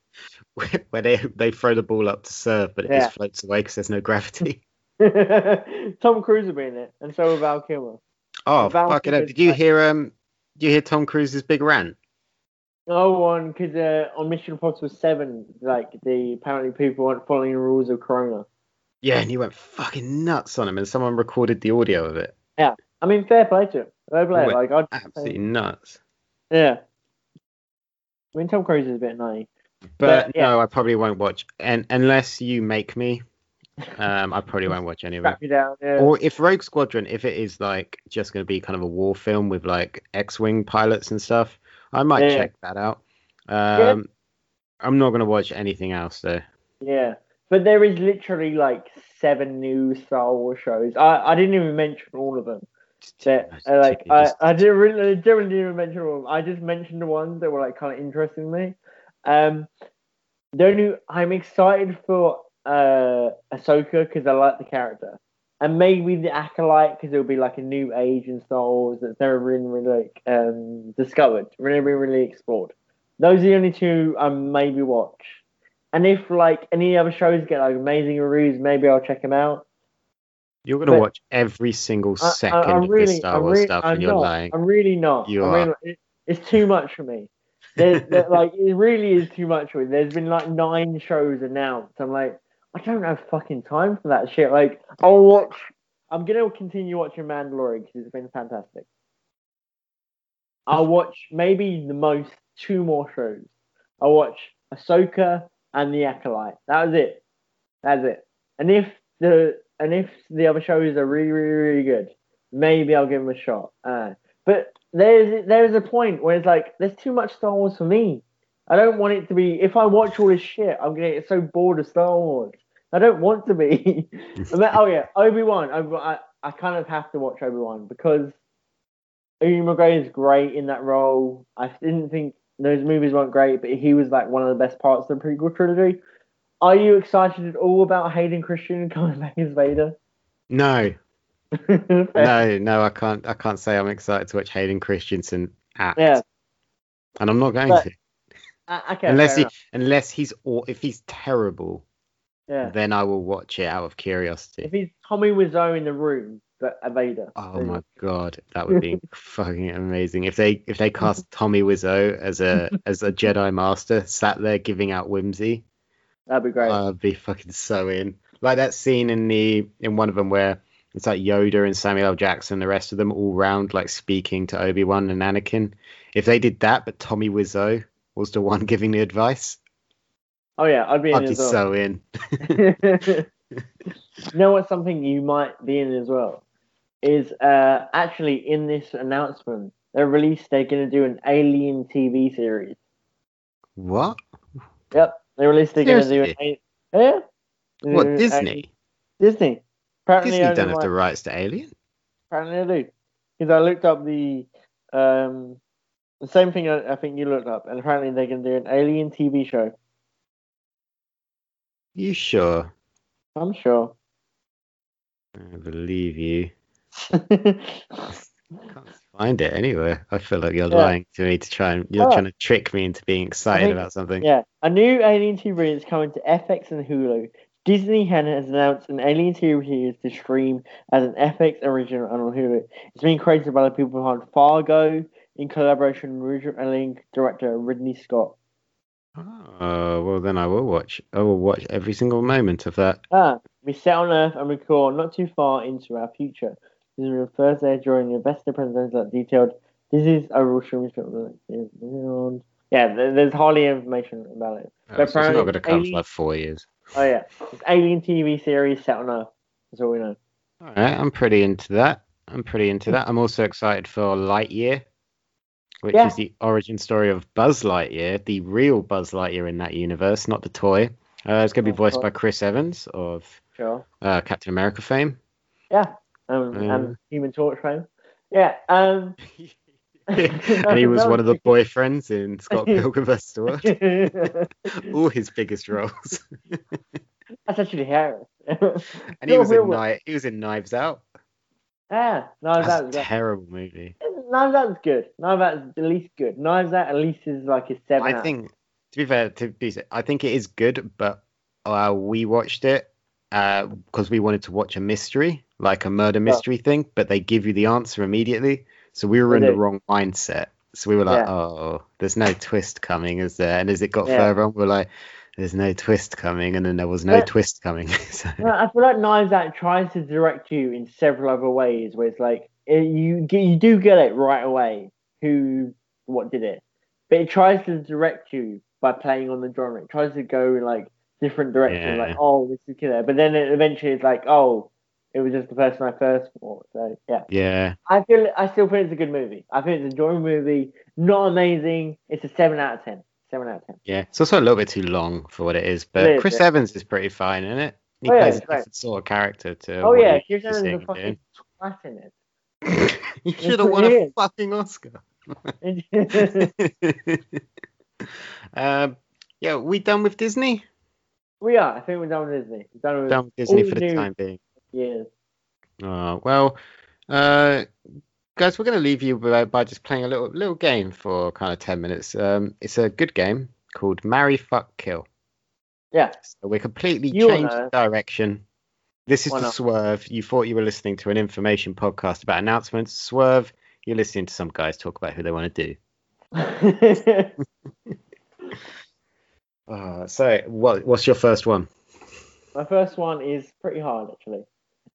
*laughs* where they they throw the ball up to serve, but it Yeah. just floats away because there's no gravity. *laughs* Tom Cruise will be in it, and so will Val Kilmer. Oh, Val fucking Did you hear um? Did you hear Tom Cruise's big rant? No one, because uh, on Mission Impossible Seven, like the apparently people weren't following the rules of Corona. Yeah, and he went fucking nuts on him, and someone recorded the audio of it. Yeah, I mean, fair play to him. Fair play. Like, I'd Absolutely nuts. yeah. I mean, Tom Cruise is a bit nutty. But, But, yeah. no, I probably won't watch. And unless you make me, um, I probably won't watch any of it. Down. Yeah. Or if Rogue Squadron, if it is like just going to be kind of a war film with like X-wing pilots and stuff, I might Yeah. check that out. Um, I'm not going to watch anything else though. Yeah, but there is literally like seven new Star Wars shows. I, I didn't even mention all of them. that uh, like I. I didn't really I didn't even mention all of them. I just mentioned the ones that were like kind of interesting me. Um, the only I'm excited for uh Ahsoka because I like the character, and maybe the acolyte because it'll be like a new age in Star Wars that's never been really like um discovered, really been really explored. Those are the only two I maybe watch. And if like any other shows get like amazing reviews, maybe I'll check them out. You're gonna but- watch every single I- I- second I'm of really, this Star Wars really, stuff, I'm and you're not. lying. I'm really not. You I'm are. really. It- it's too much for me. There's, there, *laughs* like, it really is too much for me. There's been like nine shows announced. I'm like, I don't have fucking time for that shit. Like, I'll watch. I'm gonna continue watching Mandalorian because it's been fantastic. I'll watch maybe the most two more shows. I'll watch Ahsoka and The Acolyte. That was it. That's it. And if the and if the other shows are really, really, really good, maybe I'll give them a shot. Uh, but there's there's a point where it's like there's too much Star Wars for me. I don't want it to be. If I watch all this shit, I'm gonna get so bored of Star Wars. I don't want to be. *laughs* Mean, oh yeah, Obi Wan. I, I kind of have to watch Obi Wan because Ewan McGregor is great in that role. I didn't think those movies weren't great, but he was like one of the best parts of the prequel trilogy. Are you excited at all about Hayden Christian coming back as Vader? No, *laughs* no, no. I can't. I can't say I'm excited to watch Hayden Christensen act. Yeah. And I'm not going But- to Uh, okay, unless he unless he's aw- if he's terrible, yeah. then I will watch it out of curiosity. If he's Tommy Wiseau in the room, but a Vader. Oh my god, that would be *laughs* fucking amazing if they if they cast *laughs* Tommy Wiseau as a as a Jedi Master sat there giving out whimsy. That'd be great. I'd be fucking so in. Like that scene in the in one of them where it's like Yoda and Samuel L. Jackson, the rest of them all round like speaking to Obi Wan and Anakin. If they did that, but Tommy Wiseau was the one giving the advice, oh yeah, I'd be in I'd be well. so in. *laughs* *laughs* you know what's something you might be in as well is uh actually in this announcement they're released they're going to do an Alien TV series. What? Yep, they released they're going to do an a- yeah. What Disney? Disney. Apparently, Disney don't have the rights to Alien. Apparently they do. Because I looked up the um the same thing I, I think you looked up, and apparently they're going to do an Alien TV show. You sure? I'm sure. I believe you. I *laughs* can't find it anywhere. I feel like you're Yeah. lying to me to try and you're Oh. trying to trick me into being excited think- about something. yeah, a new Alien TV is coming to FX and Hulu. Disney has announced an Alien TV series to stream as an FX original and on Hulu. It's being created by the people behind Fargo in collaboration with original Alien director Ridley Scott. Oh well, then I will watch. I will watch every single moment of that. Ah, we set on Earth and record not too far into our future. This is the first day during the investor presentation that detailed. This is overall streaming. script. Yeah, there's hardly information about it. Uh, so it's not going to come for like four years. Oh yeah, it's Alien TV series set on Earth. That's all we know. All right, I'm pretty into that. I'm pretty into that. I'm also excited for Lightyear, which Yeah. is the origin story of Buzz Lightyear, the real Buzz Lightyear in that universe, not the toy. Uh, it's going to be Oh, voiced by Chris Evans of Sure. uh, Captain America fame. Yeah. Um, Um, and Human Torch fame. Yeah. Um. *laughs* and he was one of the *laughs* boyfriends in Scott *laughs* Pilgrim vs. the World. All his biggest roles. That's actually Harris. And he was in Knives. He was in Knives Out. Yeah. Knives That's Out. a terrible movie. Knives Out is good. Knives Out is at least good. Knives Out at least is like a seven. I think, to be fair, to be, I think it is good, but uh, we watched it because we wanted to watch a mystery, like a murder mystery thing, but they give you the answer immediately. So we were in the wrong mindset. So we were like, Yeah. oh, there's no twist coming, is there? And as it got Yeah. further on, we were like, there's no twist coming, and then there was no Yeah. twist coming. *laughs* so, I feel like Knives Out tries to direct you in several other ways, where it's like you you do get it right away who what did it, but it tries to direct you by playing on the genre. It tries to go in like different directions, Yeah. like oh this is killer, but then it, eventually it's like oh it was just the person I first saw. So yeah, yeah, I feel I still think it's a good movie. I think it's a enjoyable movie, not amazing. It's a seven out of ten. Seven out of ten. yeah. It's also a little bit too long for what it is, but It is, Chris yeah. Evans is pretty fine in it. He Oh, yeah, plays a it's great. different sort of character too. Oh yeah, Chris Evans is a fucking twat in it. *laughs* you should have won a fucking Oscar. um, *laughs* *laughs* yeah, we done with Disney? we are. I think we're done with Disney. We're done with Done with Disney for the new time being. years. Oh, well, uh, guys, we're going to leave you by, by just playing a little little game for kind of 10 minutes. Um, it's a good game called Marry, Fuck, Kill. Yeah. So we're completely You changed direction. This is Why the not? Swerve. You thought you were listening to an information podcast about announcements. Swerve, you're listening to some guys talk about who they want to do. *laughs* Uh, so, what, what's your first one? My first one is pretty hard actually.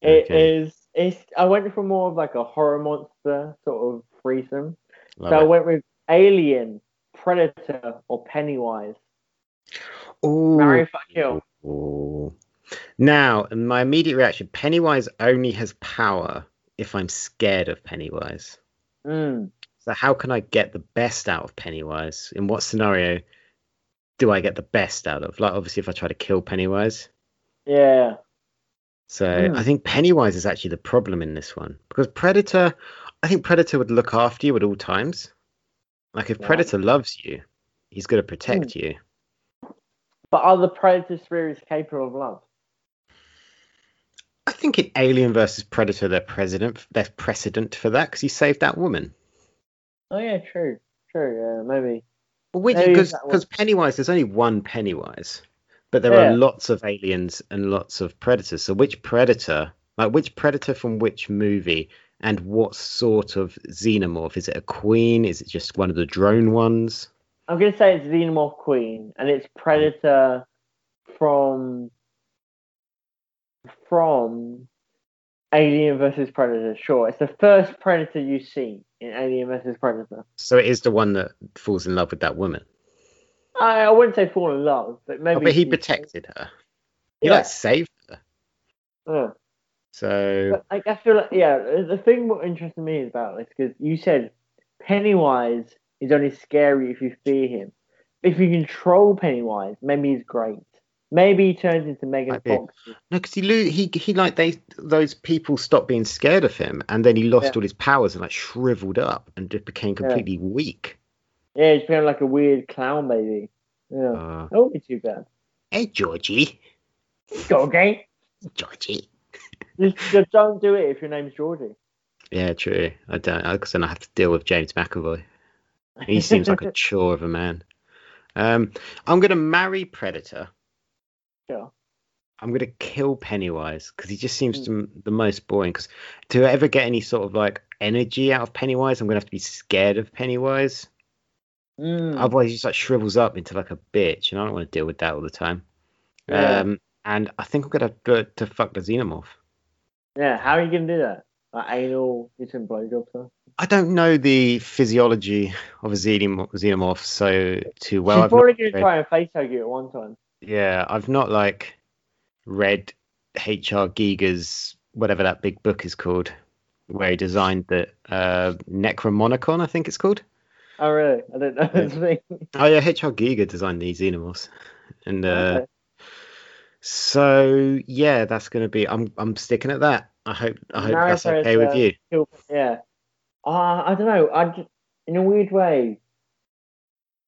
It is. Okay. It's. I went for more of like a horror monster sort of threesome. Love so I went with Alien, Predator, or Pennywise. Ooh. Marry, fuck, kill. Ooh. Now, my immediate reaction Pennywise only has power if I'm scared of Pennywise. Mm. So, how can I get the best out of Pennywise? In what scenario do I get the best out of? Like, obviously, if I try to kill Pennywise. Yeah. So, Hmm. I think Pennywise is actually the problem in this one because Predator, I think Predator would look after you at all times. Like, if Yeah. Predator loves you, he's going to protect you. But are the Predator spirits capable of love? I think in Alien versus Predator, they're precedent, precedent for that because he saved that woman. Oh yeah, true, true. Yeah, maybe. Maybe Because because Pennywise, there's only one Pennywise, but there Yeah. are lots of aliens and lots of predators. So which predator, like which predator from which movie, and what sort of xenomorph? Is it a queen? Is it just one of the drone ones? I'm gonna say it's Xenomorph Queen, and it's Predator from from Alien versus Predator. Sure, it's the first Predator you see in Alien versus Predator. So it is the one that falls in love with that woman. I, I wouldn't say fall in love, but maybe. Oh, but he protected her. He Yeah. like saved her. Yeah. So But like, I feel like yeah, the thing what interested me is about this because you said Pennywise is only scary if you fear him. If you control Pennywise, maybe he's great. Maybe he turns into Megan Might be. Fox. No, because he lo- he he like they those people stopped being scared of him, and then he lost Yeah. all his powers and like shriveled up and just became Yeah. completely weak. Yeah, he's become like a weird clown maybe. Yeah, Uh, that won't be too bad. hey Georgie, Go okay. Georgie. Just, just don't do it if your name's Georgie. Yeah, true. I don't because then I have to deal with James McAvoy. He seems like a *laughs* chore of a man. Um, I'm gonna marry Predator. Sure. I'm gonna kill Pennywise because he just seems Mm. to, the most boring. Because to ever get any sort of like energy out of Pennywise, I'm gonna have to be scared of Pennywise. Mm. Otherwise, he just like shrivels up into like a bitch, and I don't want to deal with that all the time. Yeah. Um, and I think I'm gonna have to, to fuck the xenomorph. Yeah, how are you gonna do that? Like anal, getting blowjobs stuff. I don't know the physiology of a xenomorph, xenomorph so too well. She's probably gonna try and face hug you at one time. Yeah, I've not like read H.R. Giger's whatever that big book is called, where he designed the uh, Necronomicon, I think it's called. Oh really? I don't know. That's me. *laughs* Oh yeah, H.R. Giger designed these xenomorphs, and uh, Okay. so yeah, that's gonna be. I'm I'm sticking at that. I hope I hope that's okay with Predator, you. kill- Yeah. Uh, I don't know. I just, in a weird way,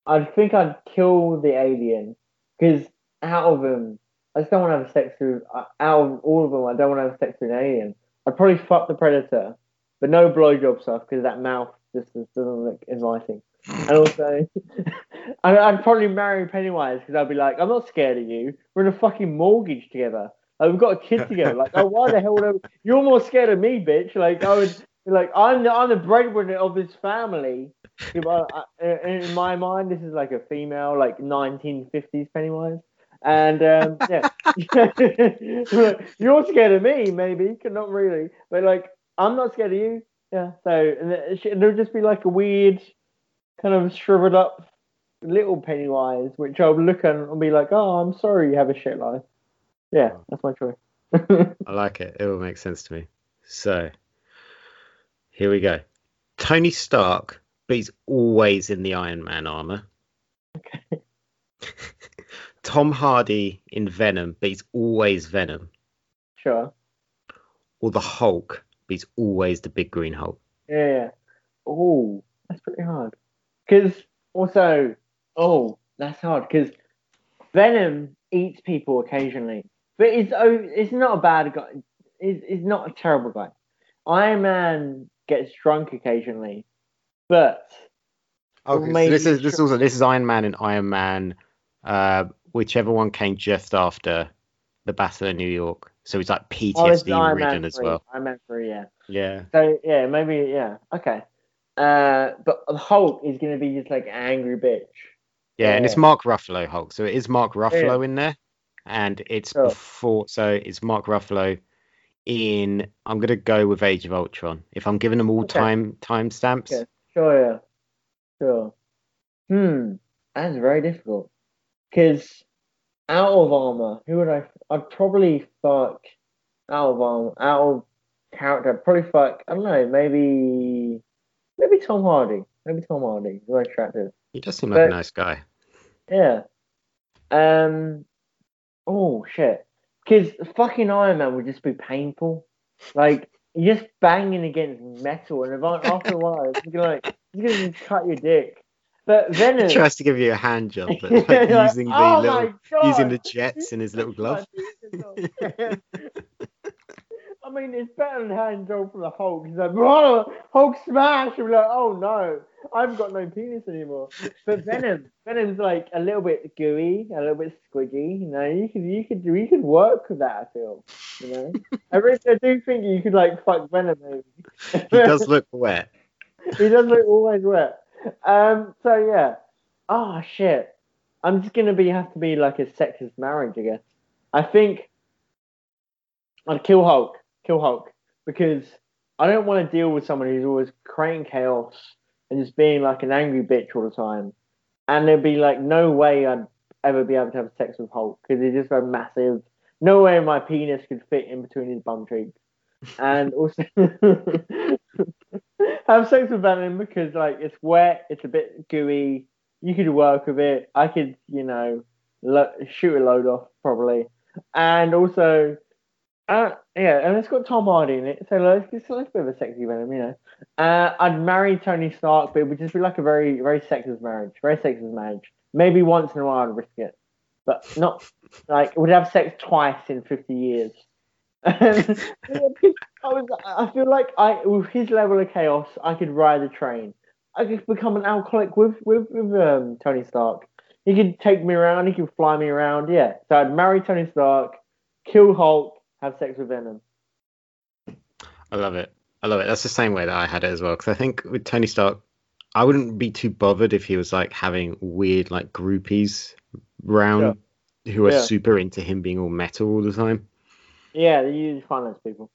I think I'd kill the alien because out of them, I just don't want to have sex with. uh, Out of all of them, I don't want to have sex with an alien. I'd probably fuck the predator, but no blowjob stuff because that mouth just, doesn't look inviting. *sighs* And also, *laughs* I- I'd probably marry Pennywise because I'd be like, I'm not scared of you. We're in a fucking mortgage together. Like, we've got a kid together. Like, oh, why the hell would I? *laughs* You're more scared of me, bitch. Like, I would. Like, I'm the I'm the breadwinner of this family. You know, I- in in my mind, this is like a female, like 1950s Pennywise. And um, yeah, *laughs* you're scared of me, maybe, not really, but like I'm not scared of you. Yeah. So and there'll just be like a weird, kind of shriveled up little Pennywise, which I'll look at and be like, "Oh, I'm sorry, you have a shit life." Yeah, that's my choice. I like it. It will make sense to me. So here we go. Tony Stark, but he's always in the Iron Man armor. Okay. *laughs* Tom Hardy in Venom, but he's always Venom. Sure. Or the Hulk, but he's always the big green Hulk. Yeah. yeah. Oh, that's pretty hard. Because also, oh, that's hard. Because Venom eats people occasionally, but it's oh, it's not a bad guy. He's, he's not a terrible guy. Iron Man gets drunk occasionally, but Okay, so this is this is also this is Iron Man and Iron Man, uh, whichever one came just after the Battle of New York. So it's like oh, PTSD ridden as 3. well. Iron Man three, yeah. Yeah. So yeah, maybe yeah, okay. Uh, but Hulk is gonna be just like angry bitch. Yeah, and it's Mark Ruffalo Hulk. So it is Mark Ruffalo in there, and it's Sure. before. So it's Mark Ruffalo in. I'm gonna go with Age of Ultron. If I'm giving them all Okay. time time stamps, Okay. Sure, yeah. Sure. Hmm. That's very difficult. Because out of armor, who would I? I'd probably fuck out of armor, out of character. I'd probably fuck. I don't know. Maybe, maybe Tom Hardy. Maybe Tom Hardy. He's very attractive. he does seem like a nice guy. Yeah. Um. Oh shit. Because fucking Iron Man would just be painful. Like you're just banging against metal, and if- after a while, gonna like it's gonna cut your dick. But Venom. *laughs* He tries to give you a hand job, but *laughs* like Like, using the oh little, using the jets in his little glove. *laughs* I mean, it's better than hand job from the Hulk. He's like, "Whoa, Hulk smash!" And we're like, "Oh no, I've got no penis anymore." But Venom, Venom's like a little bit gooey, a little bit squidgy. You know, you could, you could, you could work with that. I feel, you know. I really, I do think you could like fuck Venom. Maybe. He does look wet. he does look always wet. Um. So yeah. Oh shit. I'm just gonna be have to be like a sexist marriage, I guess. I think I'd kill Hulk. Kill Hulk because I don't want to deal with someone who's always creating chaos and just being like an angry bitch all the time. And there'd be like no way I'd ever be able to have sex with Hulk because he's just so massive. No way my penis could fit in between his bum cheeks. And also *laughs* *laughs* have sex with Venom because like it's wet, it's a bit gooey. You could work with it. I could, you know, lo- shoot a load off probably, and also, uh, yeah, and it's got Tom Hardy in it, so like, it's, it's a bit of a sexy Venom, you know. Uh, I'd marry Tony Stark, but it would just be like a very, very sexist marriage, very sexist marriage. Maybe once in a while I'd risk it, but not like would have sex twice in fifty years. *laughs* *laughs* I was, I feel like I, with his level of chaos, I could ride the train. I could become an alcoholic with with, with um, Tony Stark. He could take me around. He could fly me around. Yeah. So I'd marry Tony Stark, kill Hulk, have sex with Venom. I love it. I love it. That's the same way that I had it as well. Because I think with Tony Stark, I wouldn't be too bothered if he was like having weird like groupies round who are Yeah. super into him being all metal all the time. Yeah, they use finance people.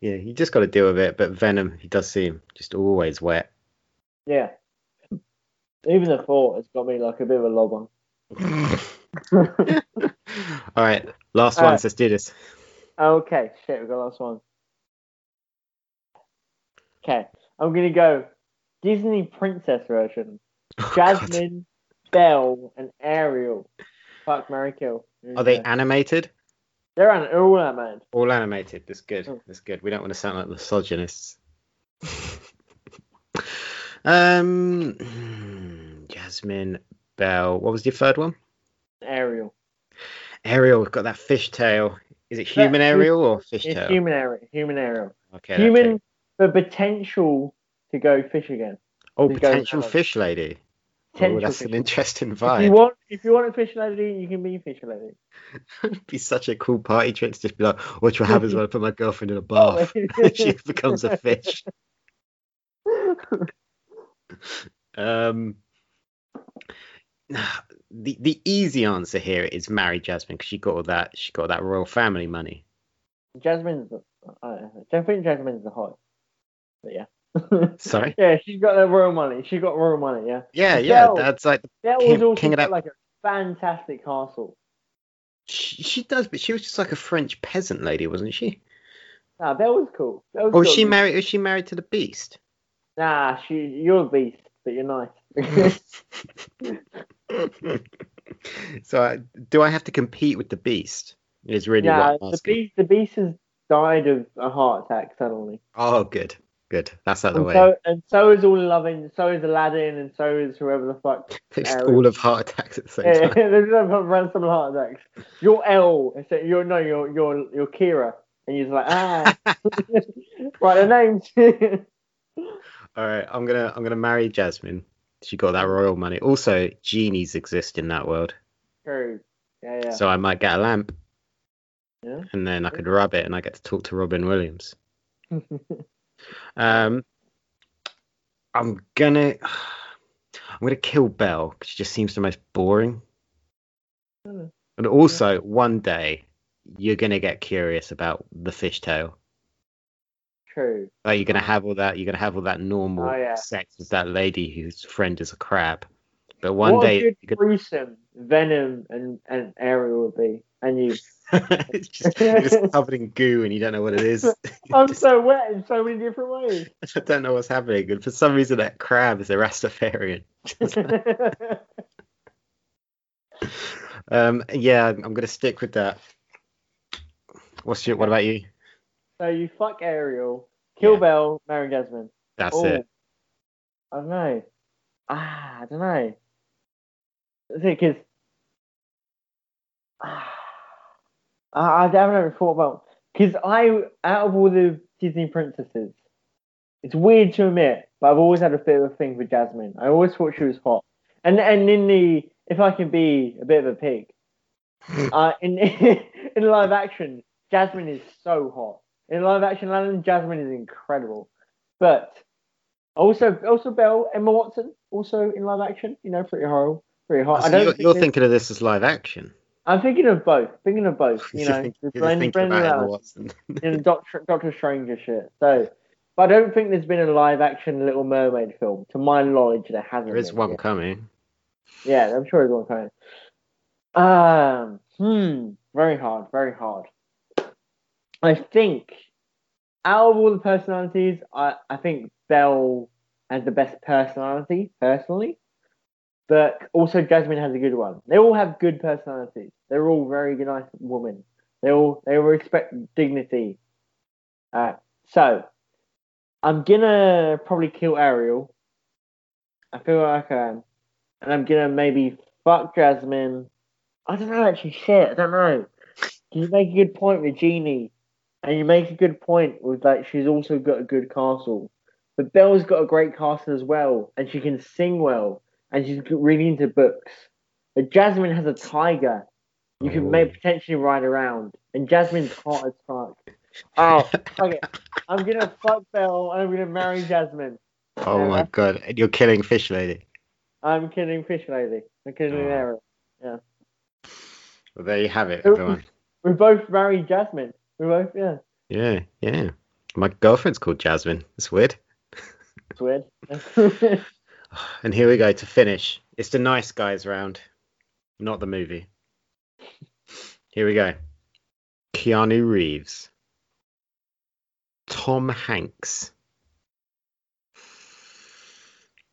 Yeah, you just got to deal with it. But Venom, he does seem just always wet. Yeah. Even the thought has got me like a bit of a lob on. *laughs* *laughs* all right, last All one. right. Let's do this. Okay, shit, we got last one. Okay, I'm gonna go Disney princess version. *laughs* Oh, God. Jasmine, Belle, and Ariel. Fuck, Mary Kill. Are they animated? They're an, all animated. All animated. That's good. Oh. That's good. We don't want to sound like misogynists. *laughs* um, *clears throat* Jasmine Belle. What was your third one? Ariel. Ariel. We've got that fish tail. Is it human That- Ariel or fish It's tail? human Ariel. Human Ariel. Okay. human, but potential to go fish again. Oh, potential fish lady. Potential that's fish. an interesting vibe. If you want, if you want a fish lady, you can be fish lady. *laughs* It'd be such a cool party trick to just be like, what you have is when I put my girlfriend in a *laughs* bath. *laughs* she becomes a fish. Um, *sighs* the the easy answer here is marry Jasmine because she got all that she got all that royal family money. Jasmine's. I don't think Jasmine's the hot. But yeah. Sorry. yeah, she's got the royal money. She got royal money. Yeah. Yeah, yeah, that's like That King- was also king of got, that- like a fantastic castle. she, she does, but she was just like a French peasant lady, wasn't she? Nah, that was cool. That was Or was cool. she married? Was she married to the Beast? Nah, she. You're a beast, but you're nice. *laughs* so I, do I have to compete with the Beast? Is really nah, what I'm the beast. The beast is died of a heart attack suddenly. Oh, good, good. That's out of the way. so, and so is all loving. So is Aladdin, and so is whoever the fuck. *laughs* It's Ariel. all of heart attacks at the same Yeah, time. *laughs* there's no random heart attacks. You're L. so You're no. You're you're you're Kira, and you're like ah. *laughs* right, the names. All right, I'm gonna I'm gonna marry Jasmine. She got that royal money. Also, genies exist in that world, True. Yeah, yeah. so I might get a lamp, Yeah. and then I could rub it, and I get to talk to Robin Williams. Um, I'm gonna *sighs* I'm gonna kill Belle because she just seems the most boring. Hmm. And also, one day you're gonna get curious about the fishtail. True. Like you're gonna have all that, you're gonna have all that normal Oh, yeah. sex with that lady whose friend is a crab. But one what day a good you're threesome Venom and and Ariel would be, and you. *laughs* it's just, you're just *laughs* covered in goo and you don't know what it is. *laughs* I'm so wet in so many different ways. I don't know what's happening. And for some reason, that crab is a Rastafarian. um, yeah, I'm gonna stick with that. What's your? What about you? so you fuck Ariel, kill Yeah. Belle, marry Jasmine. That's Oh, it. I don't know. Ah, I don't know. Because ah, I, I haven't ever thought about because I out of all the Disney princesses, it's weird to admit, but I've always had a bit of a thing for Jasmine. I always thought she was hot, and and in the if I can be a bit of a pig, *laughs* uh, in *laughs* in live action, Jasmine is so hot. In live action, Jasmine is incredible, but also also Belle, Emma Watson, also in live action, you know, pretty horrible, pretty hot. I So don't you're, think you're thinking of this as live action. I'm thinking of both. Thinking of both. *laughs* You know, think- the you're blend, thinking blending about Emma out Watson. *laughs* in Doctor Doctor Stranger shit. So, but I don't think there's been a live action Little Mermaid film. To my knowledge, there hasn't. there is one yet. coming. Yeah, I'm sure there's one coming. Um, hmm, very hard, very hard. I think out of all the personalities, I, I think Belle has the best personality, personally. But also Jasmine has a good one. They all have good personalities. They're all very nice women. They all they all respect dignity. Uh, so I'm gonna probably kill Ariel. I feel like I am. And I'm gonna maybe fuck Jasmine. I don't know actually shit, I don't know. You make a good point with Genie. And you make a good point with like she's also got a good castle. But Belle's got a great castle as well, and she can sing well, and she's g- really into books. But Jasmine has a tiger. You can Oh. maybe potentially ride around, and Jasmine's hot as fuck. Oh, fuck it. I'm gonna fuck Belle, and I'm gonna marry Jasmine. Oh Yeah. my god, and you're killing Fish Lady. I'm killing Fish Lady. I'm kidding, Oh. Ariel. Well, there you have it, everyone. We both married Jasmine. We both, yeah. Yeah, yeah. My girlfriend's called Jasmine. It's weird. It's weird. *laughs* *laughs* And here we go to finish. It's the nice guys round, not the movie. Here we go. Keanu Reeves. Tom Hanks.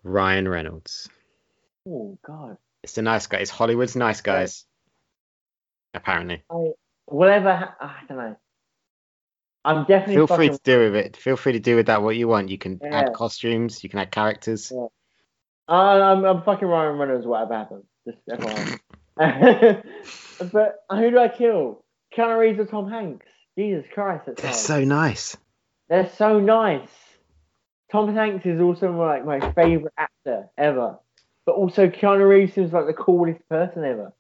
Ryan Reynolds. oh God. It's the nice guys. It's Hollywood's nice guys. Apparently. I, whatever. Ha- I don't know. I'm definitely. Feel free to do with it. Feel free to do with that what you want. You can Yeah. add costumes. You can add characters. I- uh, I'm, I'm fucking Ryan Reynolds. Whatever happens, just *laughs* FYI. *laughs* but who do I kill? Keanu Reeves or Tom Hanks? Jesus Christ, that's They're hard. so nice. They're so nice. Tom Hanks is also like my favorite actor ever, but also Keanu Reeves seems like the coolest person ever.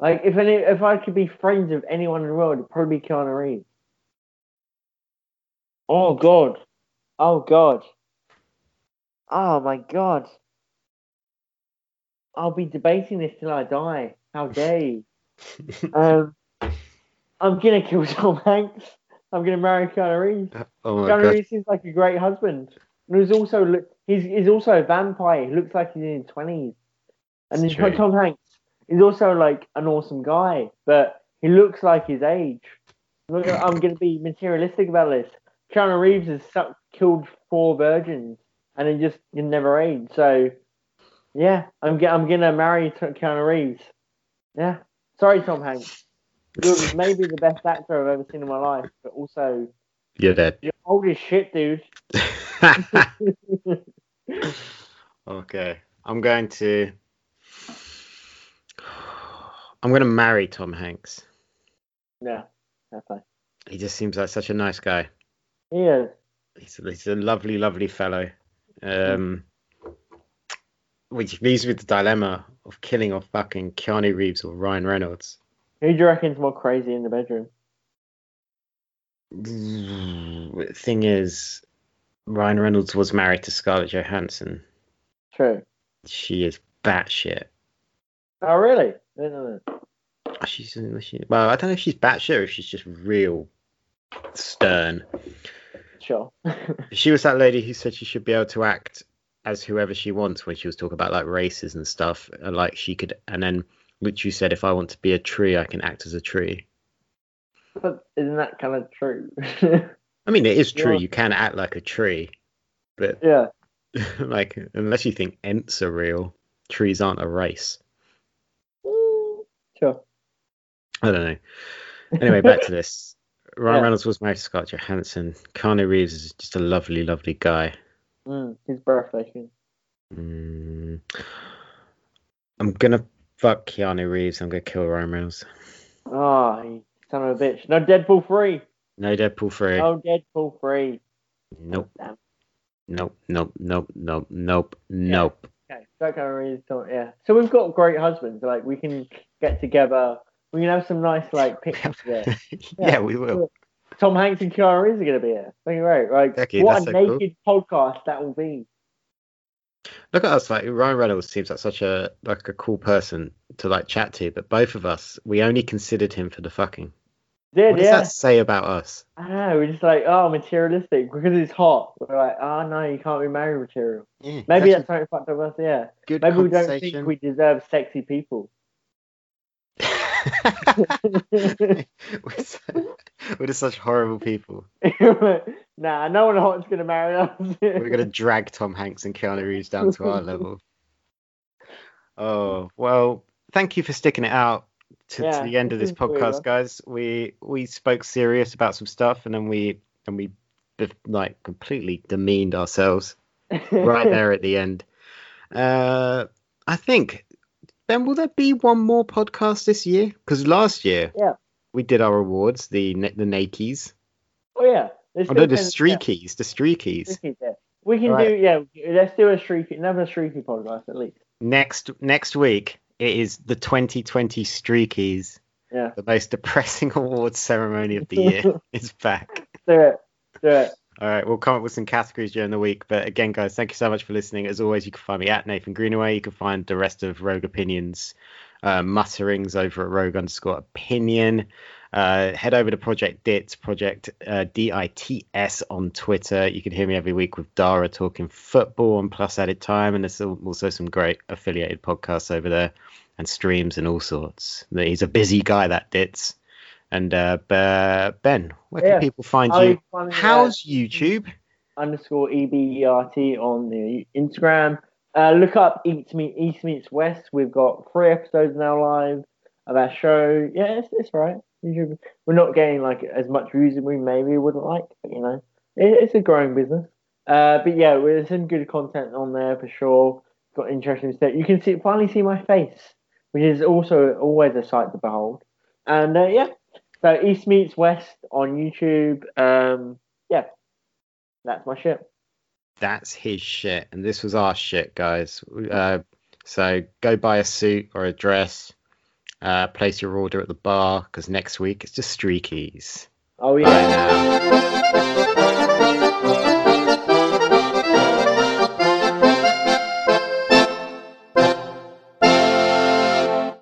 Like if any, if I could be friends with anyone in the world, it'd probably be Keanu Reeves. Oh God, oh God, oh my God. I'll be debating this till I die. How dare you? *laughs* um, I'm gonna kill Tom Hanks. I'm gonna marry Keanu Reeves. Oh my Keanu god. Reeves seems like a great husband. And he's also he's he's also a vampire. He looks like he's in his twenties. And It's. Tom Hanks is also like an awesome guy, but he looks like his age. Look, *clears throat* I'm gonna be materialistic about this. Keanu Reeves has suck, killed four virgins and then just he never aged. So yeah, I'm I'm gonna marry Keanu Reeves. Yeah. Sorry, Tom Hanks. You're maybe the best actor I've ever seen in my life, but also You're dead. you're old as shit, dude. *laughs* okay. I'm going to. I'm going to marry Tom Hanks. yeah, that's fine. He just seems like such a nice guy. He is. He's, he's a lovely, lovely fellow. Um, which leaves me with the dilemma of killing or fucking Keanu Reeves or Ryan Reynolds. Who do you reckon's more crazy in the bedroom? The thing is, Ryan Reynolds was married to Scarlett Johansson. True. She is batshit. Oh, really? No, no, no. She's she, well, I don't know if she's batshit or if she's just real stern. Sure. *laughs* She was that lady who said she should be able to act as whoever she wants when she was talking about like races and stuff. And like she could, and then which you said, if I want to be a tree, I can act as a tree. but isn't that kind of true? I mean, it is *laughs* true. Yeah. You can act like a tree, but yeah. *laughs* like unless you think ants are real, trees aren't a race. Sure. I don't know. Anyway, back to *laughs* this. Ryan Yeah. Reynolds was married to Scarlett Johansson. Keanu Reeves is just a lovely, lovely guy. Mm, he's breathtaking. Mm. I'm gonna fuck Keanu Reeves. I'm gonna kill Ryan Reynolds. Oh, son of a bitch. No Deadpool 3. No Deadpool 3. No Deadpool 3. Nope. Nope. Nope. Nope. Nope. Nope. Nope. Okay, that kind of really don't, yeah. So we've got great husbands. Like we can get together. We can have some nice like *laughs* pictures there. yeah, we will. Tom Hanks and Keanu Reeves are going to be here. Think right. Like Okay, what that's a so cool. naked podcast that will be. Look at us. Like Ryan Reynolds seems like such a like a cool person to like chat to, but both of us, we only considered him for the fucking. Did What does yeah. that say about us? I don't know. We're just like oh materialistic because it's hot. We're like oh no, you can't be married material. Yeah, Maybe that's that's something fucked up us. Yeah. good Maybe we don't think we deserve sexy people. *laughs* *laughs* we're, so, *laughs* we're just such horrible people. *laughs* nah, no one hot's going to marry us. *laughs* We're gonna drag Tom Hanks and Keanu Reeves down to our level. Oh well, thank you for sticking it out to, Yeah, to the end of this this is weird, podcast, guys. We we spoke serious about some stuff, and then we and we like completely demeaned ourselves right there at the end. Uh, I think Ben, will there be one more podcast this year? Because last year, Yeah. We did our awards, the the Nakies, Oh yeah. Oh no, the Streakies, the Streakies. yeah. We can Alright. do yeah. Let's do a streaky, another streaky podcast at least. next next week it is the 2020 Streakies, Yeah. the most depressing *laughs* awards ceremony of the year. *laughs* is back. Do it. Do it. All right, we'll come up with some categories during the week. But again, guys, thank you so much for listening. As always, you can find me at Nathan Greenaway. You can find the rest of Rogue Opinions uh, mutterings over at Rogue underscore Opinion. Uh, head over to Project DITS, Project uh, D-I-T-S on Twitter. You can hear me every week with Dara talking football and Plus Added Time, and there's also some great affiliated podcasts over there and streams and all sorts. He's a busy guy, that DITS. And uh, Ben, where can Yeah. people find you? uh, How's YouTube? underscore E EBERT on the Instagram. Uh, look up Meet East Meets West. We've got three episodes now live of our show. Yeah, it's, it's right. We're not getting like as much views as we maybe would like, but you know, it, it's a growing business. Uh, but yeah, there's some good content on there for sure. Got interesting stuff. You can see finally see my face, which is also always a sight to behold. And uh, yeah, so East Meets West on YouTube. Um, yeah, that's my shit. That's his shit, and this was our shit, guys. Uh, so go buy a suit or a dress. Uh, place your order at the bar because next week it's just streakies. Oh yeah.